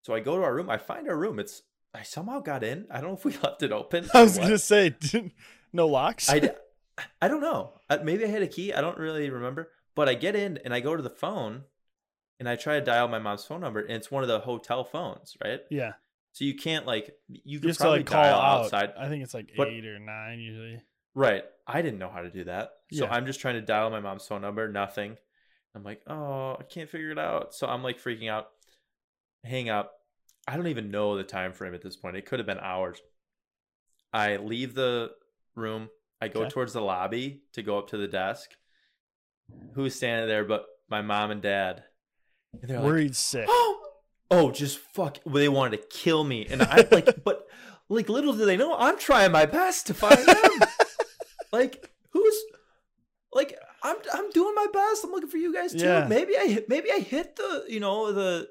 So I go to our room. I find our room. It's I somehow got in. I don't know if we left it open. I was what. to say no locks. I, I don't know. Uh, Maybe I had a key. I don't really remember. But I get in and I go to the phone and I try to dial my mom's phone number and it's one of the hotel phones, right? yeah. So you can't like you can probably like call dial out. outside. I think it's like But- eight or nine usually. Right. I didn't know how to do that. So Yeah. I'm just trying to dial my mom's phone number, nothing. I'm like, oh, I can't figure it out. So I'm like freaking out. Hang up. I don't even know the time frame at this point. It could have been hours. I leave the room. I go Okay. towards the lobby to go up to the desk. Who's standing there but my mom and dad? And they're like, Worried sick. oh, oh, just fuck. They wanted to kill me, and I like, but like, little do they know, I'm trying my best to find them. like, who's like, I'm I'm doing my best. I'm looking for you guys too. Yeah. Maybe I hit, maybe I hit the you know the,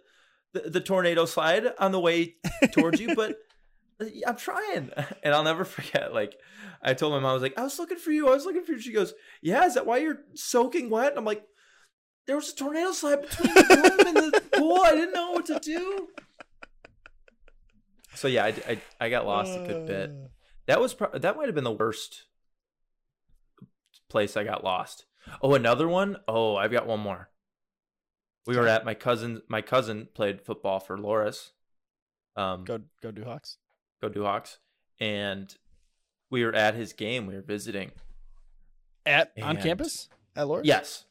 the the tornado slide on the way towards you, but. I'm trying, and I'll never forget. Like, I told my mom, I was like, I was looking for you. I was looking for you. She goes, Yeah, is that why you're soaking wet? And I'm like, there was a tornado slide between the room and the pool. I didn't know what to do. So yeah, I, I, I got lost a good bit. Uh. That was pro- that might have been the worst place I got lost. Oh, another one. Oh, I've got one more. We were at my cousin. My cousin played football for Loras. Um, Go go Duhawks. Go Duhawks, and we were at his game. We were visiting. At on campus? At Loras? Yes.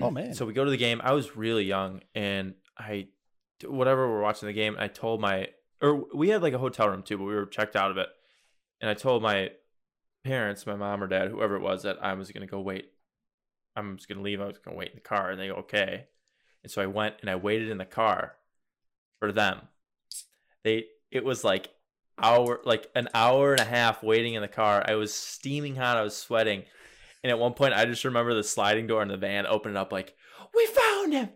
Oh man. So we go to the game. I was really young, and I, whatever we're watching the game. I told my, or we had like a hotel room too, but we were checked out of it. And I told my parents, my mom or dad, whoever it was, that I was gonna go wait. I'm just gonna leave. I was gonna wait in the car, and they go okay. And so I went and I waited in the car for them. They, it was like hour, like an hour and a half waiting in the car. I was steaming hot. I was sweating. And at one point, I just remember the sliding door in the van opening up, like, "We found him!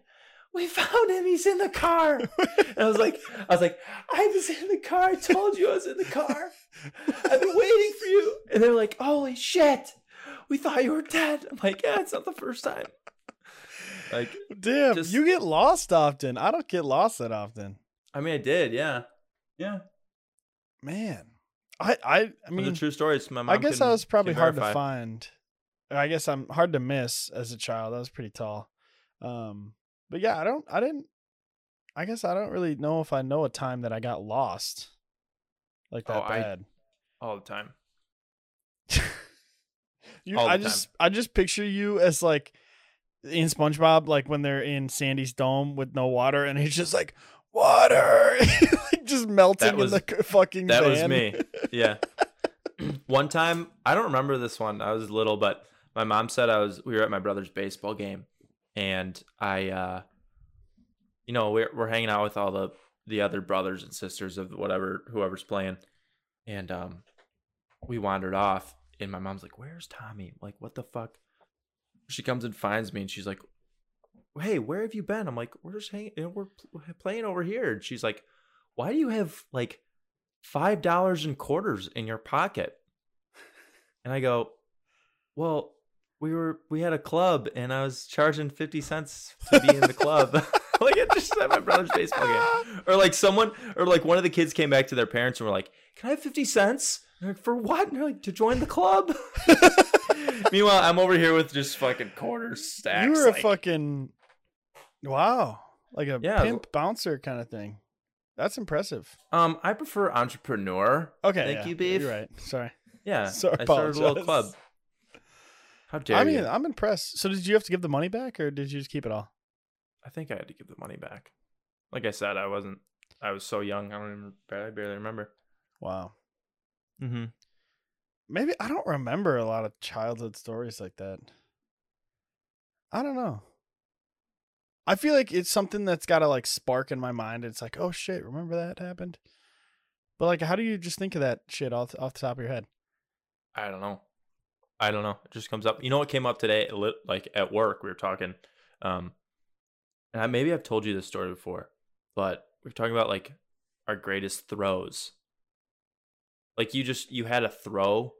We found him! He's in the car!" and I was like, "I was like, I was in the car. I told you I was in the car. I've been waiting for you." And they're like, "Holy shit! We thought you were dead." I'm like, "Yeah, it's not the first time." Like, Damn, just- you get lost often. I don't get lost that often. I mean, I did, yeah, yeah. Man. I I I I mean mean, the true stories. My mom I guess can- I was probably can hard to find. I guess I'm hard to miss as a child. I was pretty tall. Um, but yeah, I don't. I didn't. I guess I don't really know if I know a time that I got lost like that Oh, I- bad. all the time. you, all I the just I just picture you as like in SpongeBob, like when they're in Sandy's dome with no water, and he's just like water, like just melting was- in the fucking. That was me. Yeah. one time, I don't remember this one. I was little, but my mom said I was. We were at my brother's baseball game, and I, uh you know, we're we're hanging out with all the the other brothers and sisters of whatever whoever's playing, and um, we wandered off, and my mom's like, "Where's Tommy? Like, what the fuck?" She comes and finds me, and she's like, "Hey, where have you been?" I'm like, "We're just hanging. We're pl- playing over here." And she's like, "Why do you have like five dollars in quarters in your pocket?" And I go, "Well, we were we had a club, and I was charging fifty cents to be in the club." like I just at my brother's baseball game, or like someone, or like one of the kids came back to their parents and were like, "Can I have fifty cents?" Like, for what? And they're like, to join the club. Meanwhile, I'm over here with just fucking quarters stacks. You were a fucking wow, like a Yeah, pimp bouncer kind of thing. That's impressive. Um, I prefer entrepreneur. Okay, Thank yeah, you, Beef. You're right. Sorry. Yeah, So I started a little apologize. club. How dare I mean, you? I'm impressed. So, did you have to give the money back, or did you just keep it all? I think I had to give the money back. Like I said, I wasn't. I was so young. I don't even. I barely remember. Wow. Mm-hmm. Maybe I don't remember a lot of childhood stories like that. I don't know. I feel like it's something that's got to like spark in my mind. It's like, oh shit, remember that happened? But like, how do you just think of that shit off off the top of your head? I don't know. I don't know. It just comes up. You know what came up today? Li- Like at work, we were talking. Um, and I, maybe I've told you this story before, but we're talking about like our greatest throws. Like you just you had a throw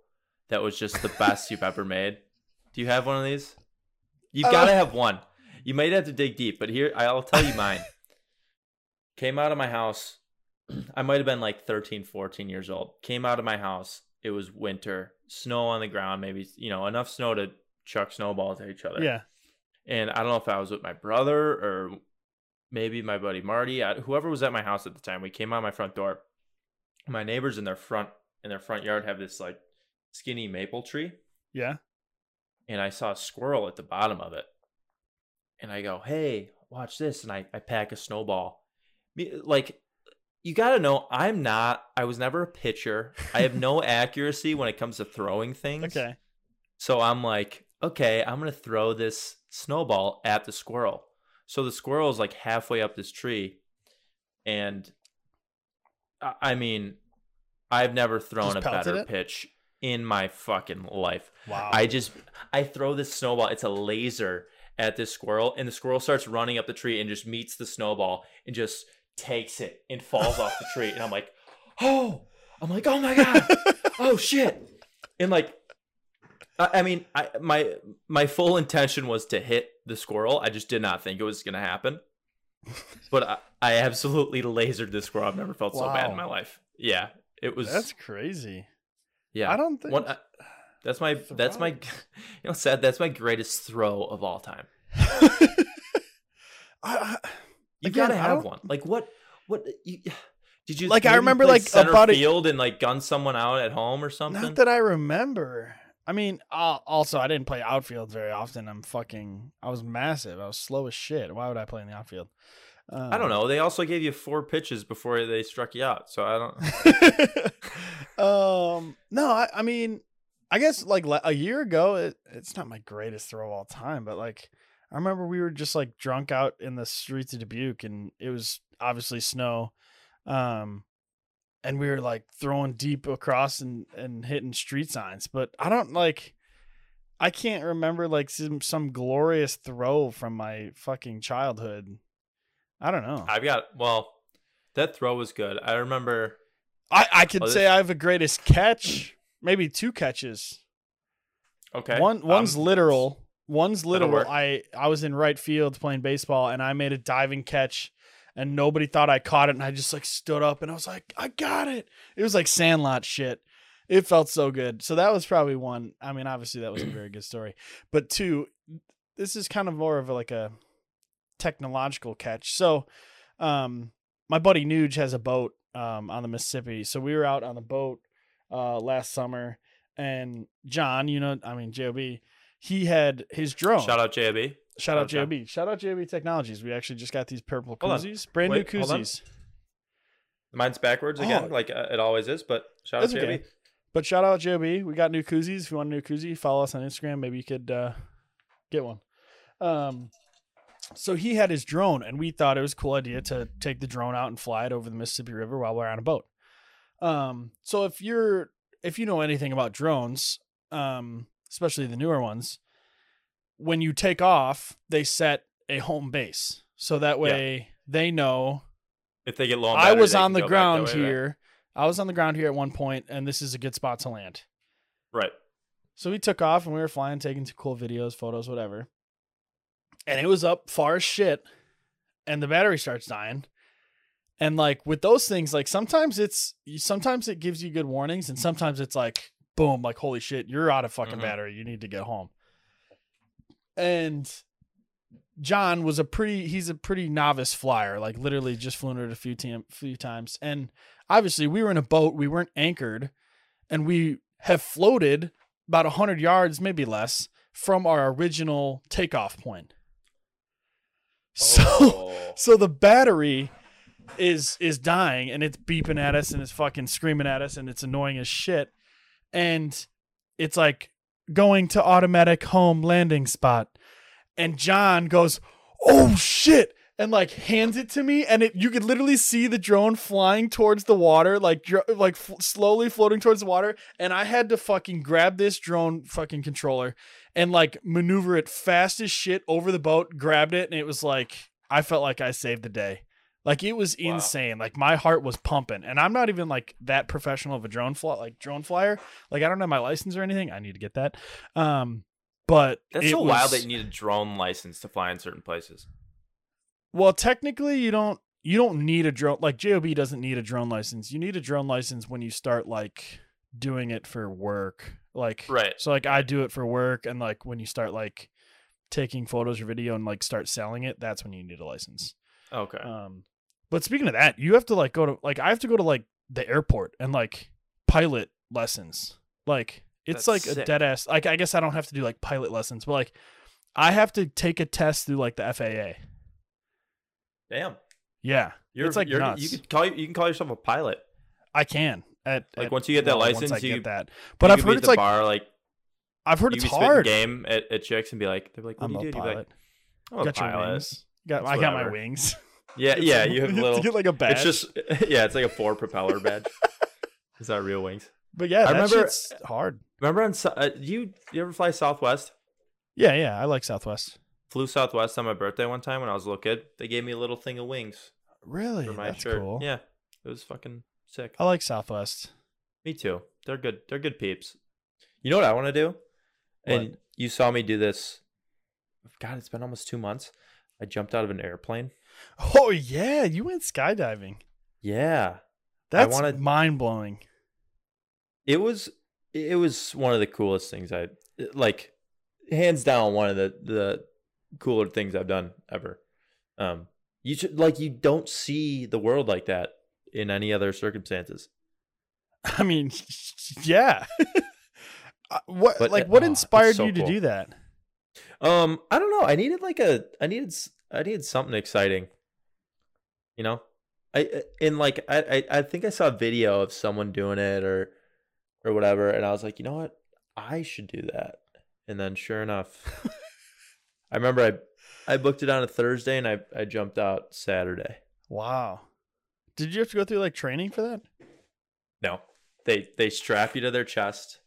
that was just the best you've ever made. Do you have one of these? You've Uh, got to have one. You might have to dig deep, but here I'll tell you mine. Came out of my house. I might have been like 13, 14 years old. Came out of my house. It was winter, snow on the ground, maybe, you know, enough snow to chuck snowballs at each other. Yeah. And I don't know if I was with my brother or maybe my buddy Marty, I, whoever was at my house at the time. We came out my front door. My neighbors in their front in their front yard have this like skinny maple tree Yeah. and I saw a squirrel at the bottom of it. And I go, hey, watch this. And I, I pack a snowball. Me- Like, you got to know, I'm not, I was never a pitcher. I have no accuracy when it comes to throwing things. Okay. So I'm like, okay, I'm going to throw this snowball at the squirrel. So the squirrel is like halfway up this tree. And I I mean, I've never thrown Just a better it? pitch in my fucking life. Wow. I just I throw this snowball. It's a laser at this squirrel, and the squirrel starts running up the tree and just meets the snowball and just takes it and falls off the tree. And I'm like, oh, I'm like, oh my god, oh shit, and like, I, I mean, I my my full intention was to hit the squirrel. I just did not think it was gonna happen. but I, I absolutely lasered this squirrel. I've never felt so bad in my life. Yeah, it was. That's crazy. yeah. I don't think. One, uh, that's my. That's my. You know, sad. That's my greatest throw of all time. I, You Again, gotta have one. Like what? What? You, did you Like, I remember, like, about a- field and like gun someone out at home or something? not that I remember. I mean, uh, also I didn't play outfield very often. I'm fucking. I was massive. I was slow as shit. Why would I play in the outfield? Um, I don't know. They also gave you four pitches before they struck you out. So I don't. um, no, I, I mean, I guess like a year ago, it, it's not my greatest throw of all time, but like I remember we were just like drunk out in the streets of Dubuque, and it was obviously snow, um, and we were like throwing deep across and and hitting street signs. But I don't like. I can't remember like some some glorious throw from my fucking childhood. I don't know. I've got well, that throw was good. I remember. I, I could Oh, say this- I have a greatest catch, maybe two catches. Okay, One one's um, literal. One's literal. I I was in right field playing baseball and I made a diving catch and nobody thought I caught it and I just like stood up and I was like, I got it. It was like sandlot shit. It felt so good. So that was probably one. I mean, obviously that was a very good story. But two, this is kind of more of a, like a technological catch. So um my buddy Nuge has a boat um on the Mississippi. So we were out on the boat uh last summer and John, you know, I mean Job, he had his drone. Shout out JB. Shout out John. JB. Shout out JB Technologies. We actually just got these purple koozies, brand Wait, new koozies. Mine's backwards again, Oh. like uh, it always is. But shout out That's JB. okay. But shout out JB. We got new koozies. If you want a new koozie, follow us on Instagram. Maybe you could uh, get one. Um, so he had his drone, and we thought it was a cool idea to take the drone out and fly it over the Mississippi River while we're on a boat. Um, so if you're if you know anything about drones, um, especially the newer ones, when you take off, they set a home base, so that way they know If they get long. on I was on the go back that ground way, right? here. I was on the ground here at one point, and this is a good spot to land. Right. So we took off and we were flying, taking some cool videos, photos, whatever. And it was up far as shit, and the battery starts dying. And like with those things, like sometimes it's sometimes it gives you good warnings, and sometimes it's like boom, like holy shit, you're out of fucking Mhm. battery. You need to get home. And John was a pretty he's a pretty novice flyer, like literally just flown it a few tam- few times. And obviously we were in a boat, we weren't anchored, and we have floated about 100 yards, maybe less, from our original takeoff point. So Oh. so the battery is is dying and it's beeping at us and it's fucking screaming at us and it's annoying as shit. And it's like going to automatic home landing spot. And John goes, "Oh shit." And like hands it to me, and it you could literally see the drone flying towards the water, like dr- like f- slowly floating towards the water. And I had to fucking grab this drone fucking controller and like maneuver it fast as shit over the boat, grabbed it, and it was like I felt like I saved the day. Like it was Wow. insane. Like my heart was pumping, and I'm not even like that professional of a drone fly, like drone flyer. Like I don't have my license or anything. I need to get that. Um, but That's so wild was- that you need a drone license to fly in certain places. Well, technically, you don't. You don't need a drone. Like Job doesn't need a drone license. You need a drone license when you start like doing it for work. Like Right. So like I do it for work, and like when you start like taking photos or video and like start selling it, that's when you need a license. Okay. Um, but speaking of that, you have to like go to like I have to go to like the airport and like pilot lessons. Like it's That's like a dead ass. Like I guess I don't have to do like pilot lessons, but like I have to take a test through like the FAA. Damn. Yeah, You're, it's like you're, nuts. You could call you can call yourself a pilot. I can at Like, at- once you get that well, license, once I you- get that. But I've heard it's like bar, like I've heard it's could be spitting hard. game at, at chicks and be like, they're like, what I'm do you a do? Be like, pilot. I'm a got your pilot. wings. Got I got my wings. Yeah, It's yeah. a- You have a little. get like a badge. It's just yeah. It's like a four propeller badge. Is that real wings? but yeah, I remember- shit's hard. Remember on uh, you you ever fly Southwest? Yeah, yeah, I like Southwest. Flew Southwest on my birthday one time when I was a little kid. They gave me a little thing of wings Really, for my that's shirt. cool. Yeah, it was fucking sick. I like Southwest. Me too. They're good. They're good peeps. You know what I want to do? And you saw me do this God, it's been almost two months. I jumped out of an airplane. Oh yeah, you went skydiving. Yeah, That's wanted- mind blowing. it was it was one of the coolest things I like, hands down one of the the cooler things I've done ever. Um, you should like you don't see the world like that in any other circumstances. I mean, yeah. Uh, what But, like uh, what oh, inspired so you to cool. do that? Um, I don't know. I needed like a I needed I needed something exciting. You know? I in like I, I I think I saw a video of someone doing it or or whatever and I was like, "You know what? I should do that." And then sure enough, I remember I I booked it on a Thursday and I I jumped out Saturday. Wow. Did you have to go through like training for that? No. They they strap you to their chest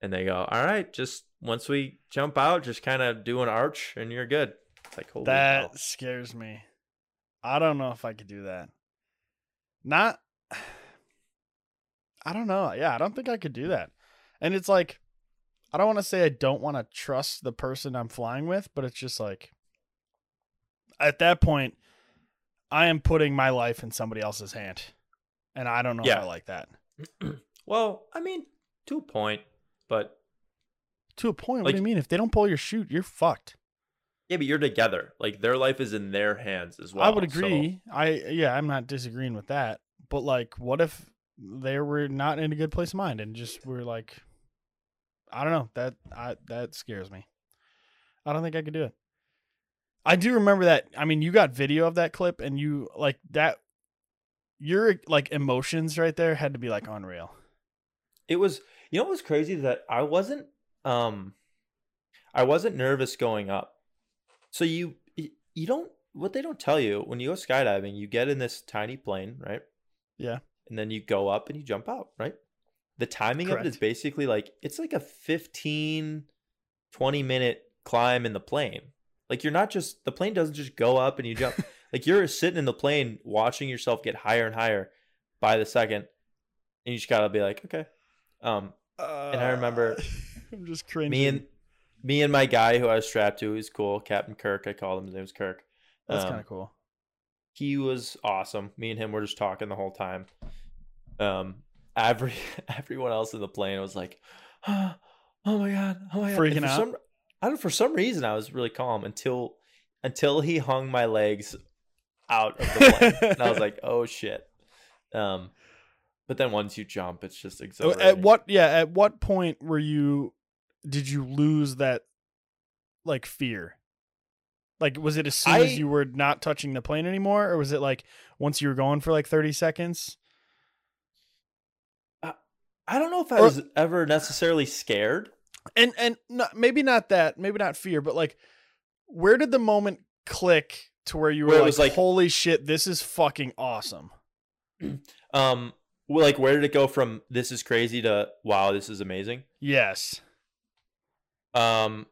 and they go, "All right, just once we jump out, just kind of do an arch and you're good." It's like, "Holy That scares me. I don't know if I could do that. Not I don't know. Yeah, I don't think I could do that. And it's like I don't want to say I don't want to trust the person I'm flying with, but it's just like at that point I am putting my life in somebody else's hand. And I don't know Yeah. if I like that. Well, I mean, to a point, but To a point, what do you mean? If they don't pull your chute, you're fucked. Yeah, but you're together. Like their life is in their hands as well. I would so- agree. I yeah, I'm not disagreeing with that. But like, what if they were not in a good place of mind and just were like, I don't know. That I that scares me. I don't think I could do it. I do remember that. I mean, you got video of that clip, and you like that. Your like emotions right there had to be like unreal. it was. You know what was crazy that I wasn't. Um, I wasn't nervous going up. So you you don't what they don't tell you when you go skydiving, you get in this tiny plane, right? Yeah. And then you go up and you jump out, right? The timing of it is basically like it's like a 15 20 minute climb in the plane. Like you're not just the plane doesn't just go up and you jump. like you're sitting in the plane watching yourself get higher and higher by the second and you just got to be like, okay. Um And I remember I'm just cringing. me and me and my guy who I was strapped to, he's cool, Captain Kirk, I called him, his name was Kirk. that's um, kind of cool. he was awesome. Me and him were just talking the whole time. Um, every everyone else in the plane was like, "Oh my god, oh my god!" Freaking out? Some, I don't. For some reason, I was really calm until until he hung my legs out of the plane, and I was like, "Oh shit." Um, but then once you jump, it's just Oh, exhilarating. At what? Yeah. At what point were you? Did you lose that, like fear? Like, was it as soon I- as you were not touching the plane anymore, or was it like once you were going for like thirty seconds? I don't know if I Or- was ever necessarily scared. And and not, maybe not that, maybe not fear, but like, where did the moment click to where you were Where like, like- "Holy shit, this is fucking awesome"? Um, well, like where did it go from "this is crazy" to "wow, this is amazing"? Yes. Um,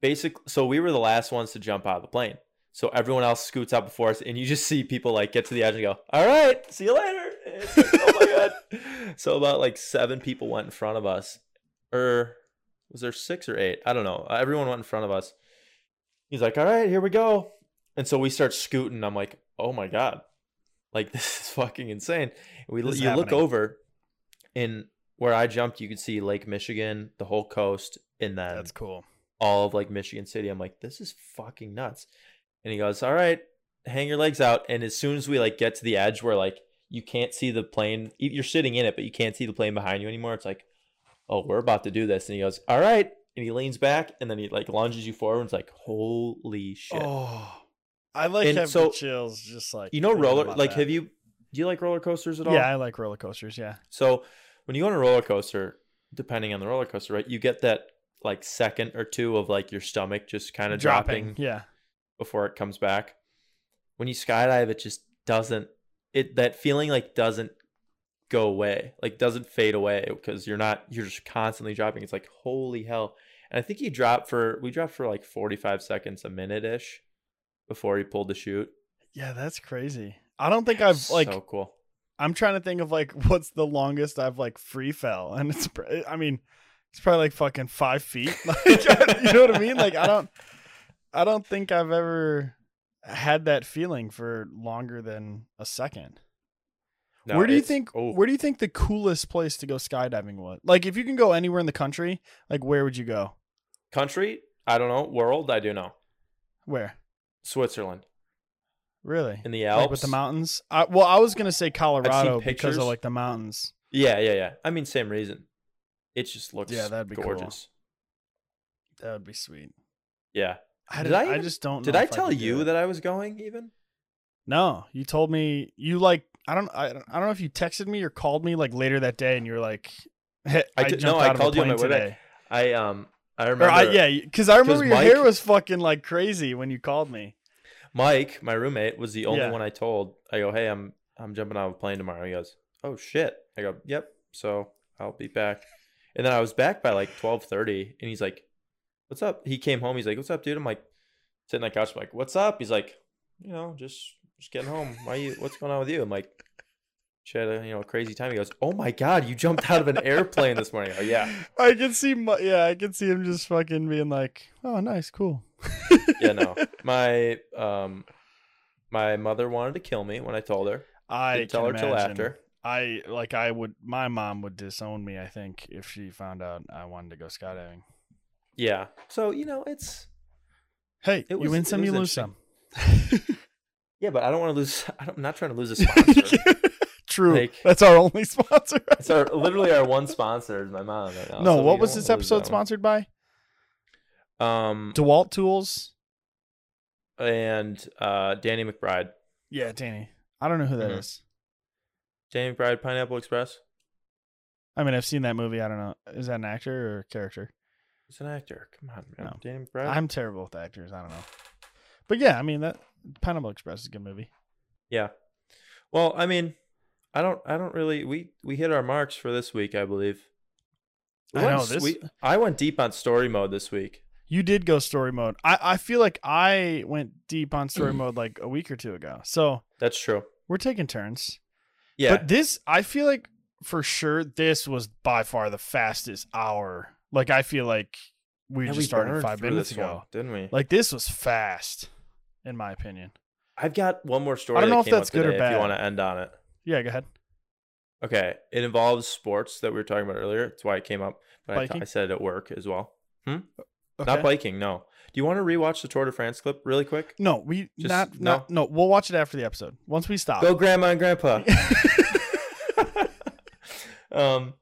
basic. So we were the last ones to jump out of the plane. So everyone else scoots out before us, and you just see people like get to the edge and go, "All right, see you later." Like, oh my god! So about like seven people went in front of us, or was there six or eight? I don't know. Uh, Everyone went in front of us. He's like, "All right, here we go," and so we start scooting. I'm like, "Oh my god!" Like this is fucking insane. And we you look over, and where I jumped, you could see Lake Michigan, the whole coast, and then That's cool. all of like Michigan City. I'm like, this is fucking nuts. And he goes, All right, hang your legs out. And as soon as we like get to the edge where like you can't see the plane, you're sitting in it, but you can't see the plane behind you anymore. It's like, oh, we're about to do this. And he goes, All right. And he leans back and then he like lunges you forward. And it's like, holy shit. Oh, I like And having so- chills. Just like you know, roller, like, that. have you, do you like roller coasters at all? Yeah, I like roller coasters. Yeah. So when you go on a roller coaster, depending on the roller coaster, right, you get that like second or two of like your stomach just kind of dropping Yeah. before it comes back. When you skydive, it just doesn't it that feeling like doesn't go away, like doesn't fade away because you're not you're just constantly dropping. It's like holy hell. And I think he dropped for we dropped for like 45 seconds a minute ish before he pulled the chute. Yeah, that's crazy. I don't think I've like so cool. I'm trying to think of like what's the longest I've like free fell, and it's I mean it's probably like fucking five feet. Like, you know what I mean? Like I don't. I don't think I've ever had that feeling for longer than a second. No, where do you think oh, where do you think the coolest place to go skydiving was? Like if you can go anywhere in the country, like where would you go? country? I don't know. World? I do know. Where? Switzerland Really? in the Alps. Like with the mountains? I, well, I was gonna say Colorado because of like the mountains. Yeah, yeah, yeah. I mean, same reason. It just looks Yeah, that'd be cool. gorgeous. That would be sweet. Yeah. I, Did did, I I, just don't. Did I tell do you it. that I was going even? No, you told me you like. I don't. I, don't- I don't know if you texted me or called me like later that day, and you were like, "Hey, I I, did- jumped no, I out of called you on plane my today." I um I remember I, yeah, because I remember your hair was fucking like crazy when you called me. Mike, my roommate, was the only Yeah. one I told. I go, "Hey, I'm I'm jumping out of a plane tomorrow." He goes, "Oh shit." I go, "Yep." So, I'll be back. And then I was back by like 12:30 and he's like, "What's up?" He came home. He's like, "What's up, dude?" I'm like sitting on the couch I'm like, "What's up?" He's like, "You know, just just getting home. Why you what's going on with you?" I'm like, "She had a, you know, crazy time." He goes, "Oh my god, you jumped out of an airplane this morning." Go, "Yeah." I can see, my, yeah, I can see him just fucking being like, "Oh, nice, cool." Yeah, no. My um my mother wanted to kill me when I told her. I Didn't tell her can till after. I like. I would. My mom would disown me. I think if she found out I wanted to go skydiving. Yeah. So, you know, it's Hey, It you was- win some, you lose some. Yeah, but I don't want to lose. I don't, I'm not trying to lose a sponsor. True. Like- That's our only sponsor. it's our literally our one sponsor is my mom right now. no, so what was this episode sponsored by? Um, DeWalt Tools. and uh, Danny McBride. Yeah, Danny. I don't know who that is. Danny McBride, Pineapple Express. I mean, I've seen that movie. I don't know. Is that an actor or a character? It's an actor. Come on, man. No. Danny McBride. I'm terrible with actors. I don't know. But yeah, I mean that Pineapple Express is a good movie. yeah. Well, I mean, I don't. I don't really. We we hit our marks for this week, I believe. We I went know, this- we- I went deep on story mode this week. You did go story mode. I, I feel like I went deep on story mode like a week or two ago. So That's true. we're taking turns. Yeah. But this, I feel like for sure, this was by far the fastest hour. Like I feel like we just started five minutes ago. one, didn't we? Like this was fast, in my opinion. I've got one more story. I don't that know if that's good or bad. If you want to end on it, Yeah, go ahead. okay. It involves sports that we were talking about earlier. That's why it came up. But I, Biking? I said it at work as well. Hmm? Okay. Not biking. No. Do you want to rewatch the Tour de France clip really quick? No, we Just- not not no. We'll watch it after the episode. Once we stop. Go, Grandma and Grandpa. um,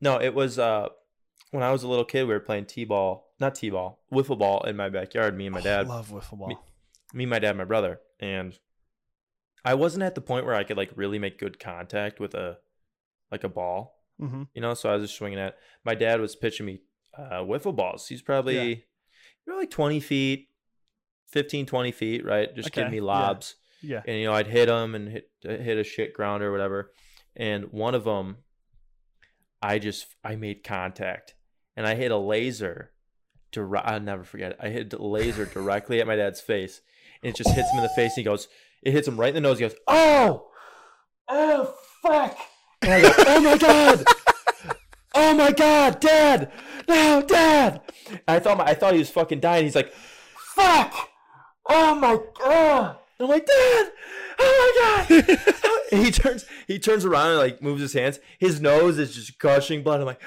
no, it was uh when I was a little kid. We were playing t-ball, not t-ball, wiffle ball in my backyard. Me and my dad. love wiffle ball. Me- me, my dad, my brother, and I wasn't at the point where I could like really make good contact with a like a ball, hmm you know. So I was just swinging at. My dad was pitching me uh, wiffle balls. He's probably Yeah. you're like 20 feet, 15, 20 feet, right? Just Okay, giving me yeah. lobs, Yeah. and you know I'd hit them and hit hit a shit ground or whatever. And one of them, I just I made contact, and I hit a laser. Dire- I'll never forget it. I hit a laser directly at my dad's face, and it just hits him in the face. And he goes, it hits him right in the nose. He goes, "Oh, oh, fuck!" And I go, "Oh my god, oh my god, Dad, no, Dad!" And I thought my, I thought he was fucking dying. He's like, "Fuck, oh my god!" And I'm like, "Dad, oh my god!" he turns he turns around and like moves his hands. His nose is just gushing blood. I'm like!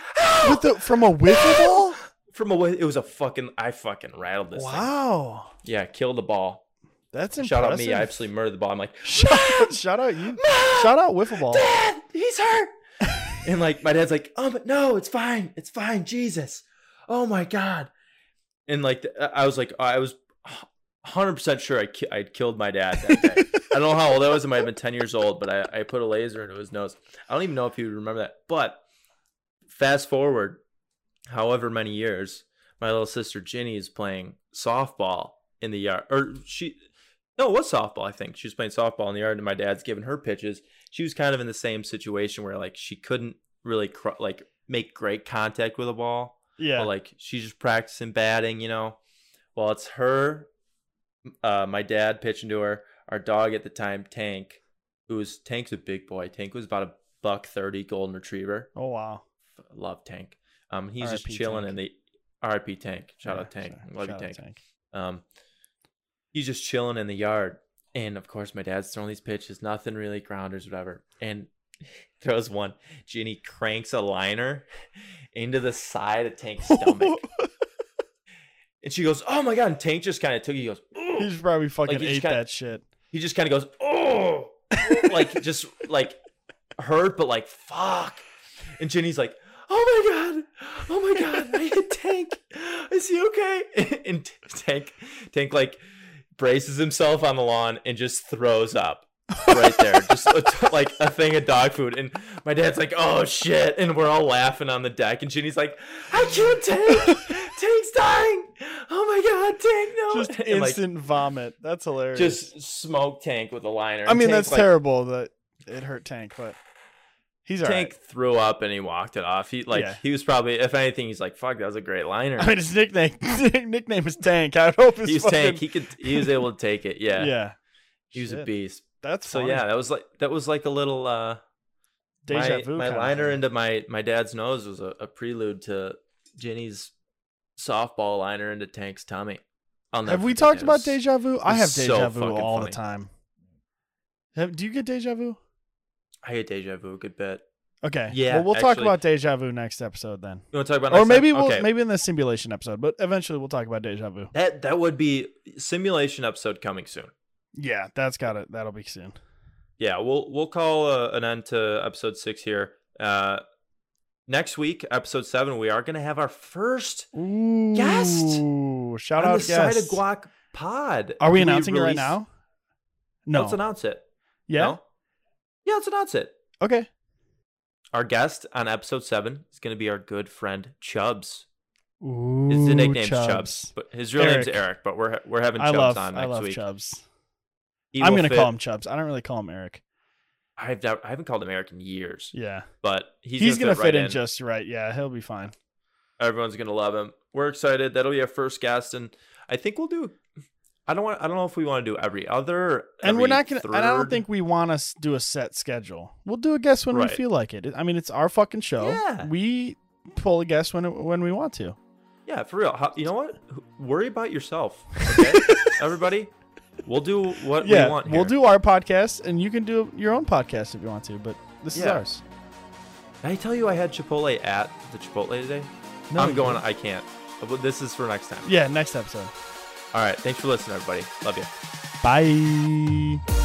With the from a wiffle ball. from a way, it was a fucking. I fucking rattled this. thing. Wow, Yeah, kill the ball. that's impressive. Shout out me. I absolutely murdered the ball. I'm like, shout, shout out you. Shout out wiffle ball. Dad, he's hurt. and like my dad's like, oh, but no, it's fine. It's fine. Jesus. Oh my God. And like, I was like, I was 100% sure I ki- I'd killed my dad that day. I don't know how old I was. I might have been 10 years old, but I, I put a laser into his nose. I don't even know if he would remember that. But fast forward, however many years, my little sister Ginny is playing softball in the yard. Or she, no, it was softball, I think. She was playing softball in the yard, and my dad's giving her pitches. She was kind of in the same situation where, like, she couldn't really, cr- like, make great contact with a ball. Yeah. But, like, she's just practicing batting, you know? Well, it's her, uh, my dad pitching to her, our dog at the time, Tank, who was, Tank's a big boy. Tank was about a buck 30 golden retriever. oh wow. Love Tank. Um, he's just chilling Tank. in the RIP Tank. Shout Yeah, out Tank. sorry. Love Shout you, out Tank. Um, he's just chilling in the yard, and of course, my dad's throwing these pitches, nothing really grounders, whatever, and throws one. Ginny cranks a liner into the side of Tank's stomach, and she goes, "Oh my god!" And Tank just kind of took. it. He goes. He's probably fucking he ate kinda- that shit. he just kind of goes, "Oh," like just like hurt, but like fuck. And Jenny's like, "Oh my god, oh my god, I hit Tank. Is he okay?" And Tank, Tank like braces himself on the lawn and just throws up right there, just a- like a thing of dog food. And my dad's like, "Oh shit!" And we're all laughing on the deck. And Jenny's like, "I can't Tank. Tank's dying. Oh my god, Tank, no!" Just And, like, instant vomit. That's hilarious. just smoke Tank with a liner. I mean, Tank's that's like, terrible that it hurt Tank, but he's alright. Tank threw up and he walked it off. He like Yeah. he was probably if anything he's like fuck that was a great liner. I mean, his nickname nickname is Tank. I hope his he was fucking, Tank. He could he was able to take it. Yeah, Yeah, he was a beast. That's So funny. yeah, that was like that was like a little uh Deja my, vu. my liner into my my dad's nose was a, a prelude to Jenny's softball liner into Tank's tummy. Have we talked about deja vu? I have was so deja vu all funny. the time. Have, do you get deja vu? I get deja vu a good bit. Okay. Yeah, Well, we'll talk about deja vu next episode then, You want to talk about or maybe we'll okay. maybe in the simulation episode. But eventually, we'll talk about deja vu. that that would be simulation episode coming soon. Yeah, that's got it. That'll be soon. yeah, we'll we'll call uh, an end to episode six here. Uh, next week, episode seven, we are going to have our first Ooh, Guest Shout out the side of guest. Guac Pod. Are we Do announcing it right now? No. Let's announce it. yeah. No? Yeah, let's announce it. Okay. Our guest on episode seven is going to be our good friend Chubs. Ooh, His nickname's Chubbs. but his real name's Eric. Eric. But we're we're having I Chubbs love on I next love week. Chubbs. He I'm gonna call him Chubbs. I don't really call him Eric. I've I haven't called him Eric in years, Yeah. but he's, He's, gonna, gonna, fit, right in just right. Yeah, he'll be fine. Everyone's gonna love him. We're excited. That'll be our first guest, and I think we'll do. I don't want. I don't know if we want to do every other. And we're not gonna. And I don't think we want to do a set schedule. We'll do a guest when Right. we feel like it. I mean, it's our fucking show. Yeah. We pull a guest when when we want to. Yeah, for real. How, you know what? Worry about yourself, okay? Everybody, we'll do what yeah, we want. we'll do our podcast, and you can do your own podcast if you want to. But this is ours. Did I tell you I had Chipotle at the Chipotle today? No, I'm going. didn't. I can't. But this is for next time. Yeah, next episode. All right. Thanks for listening, everybody. Love you. Bye.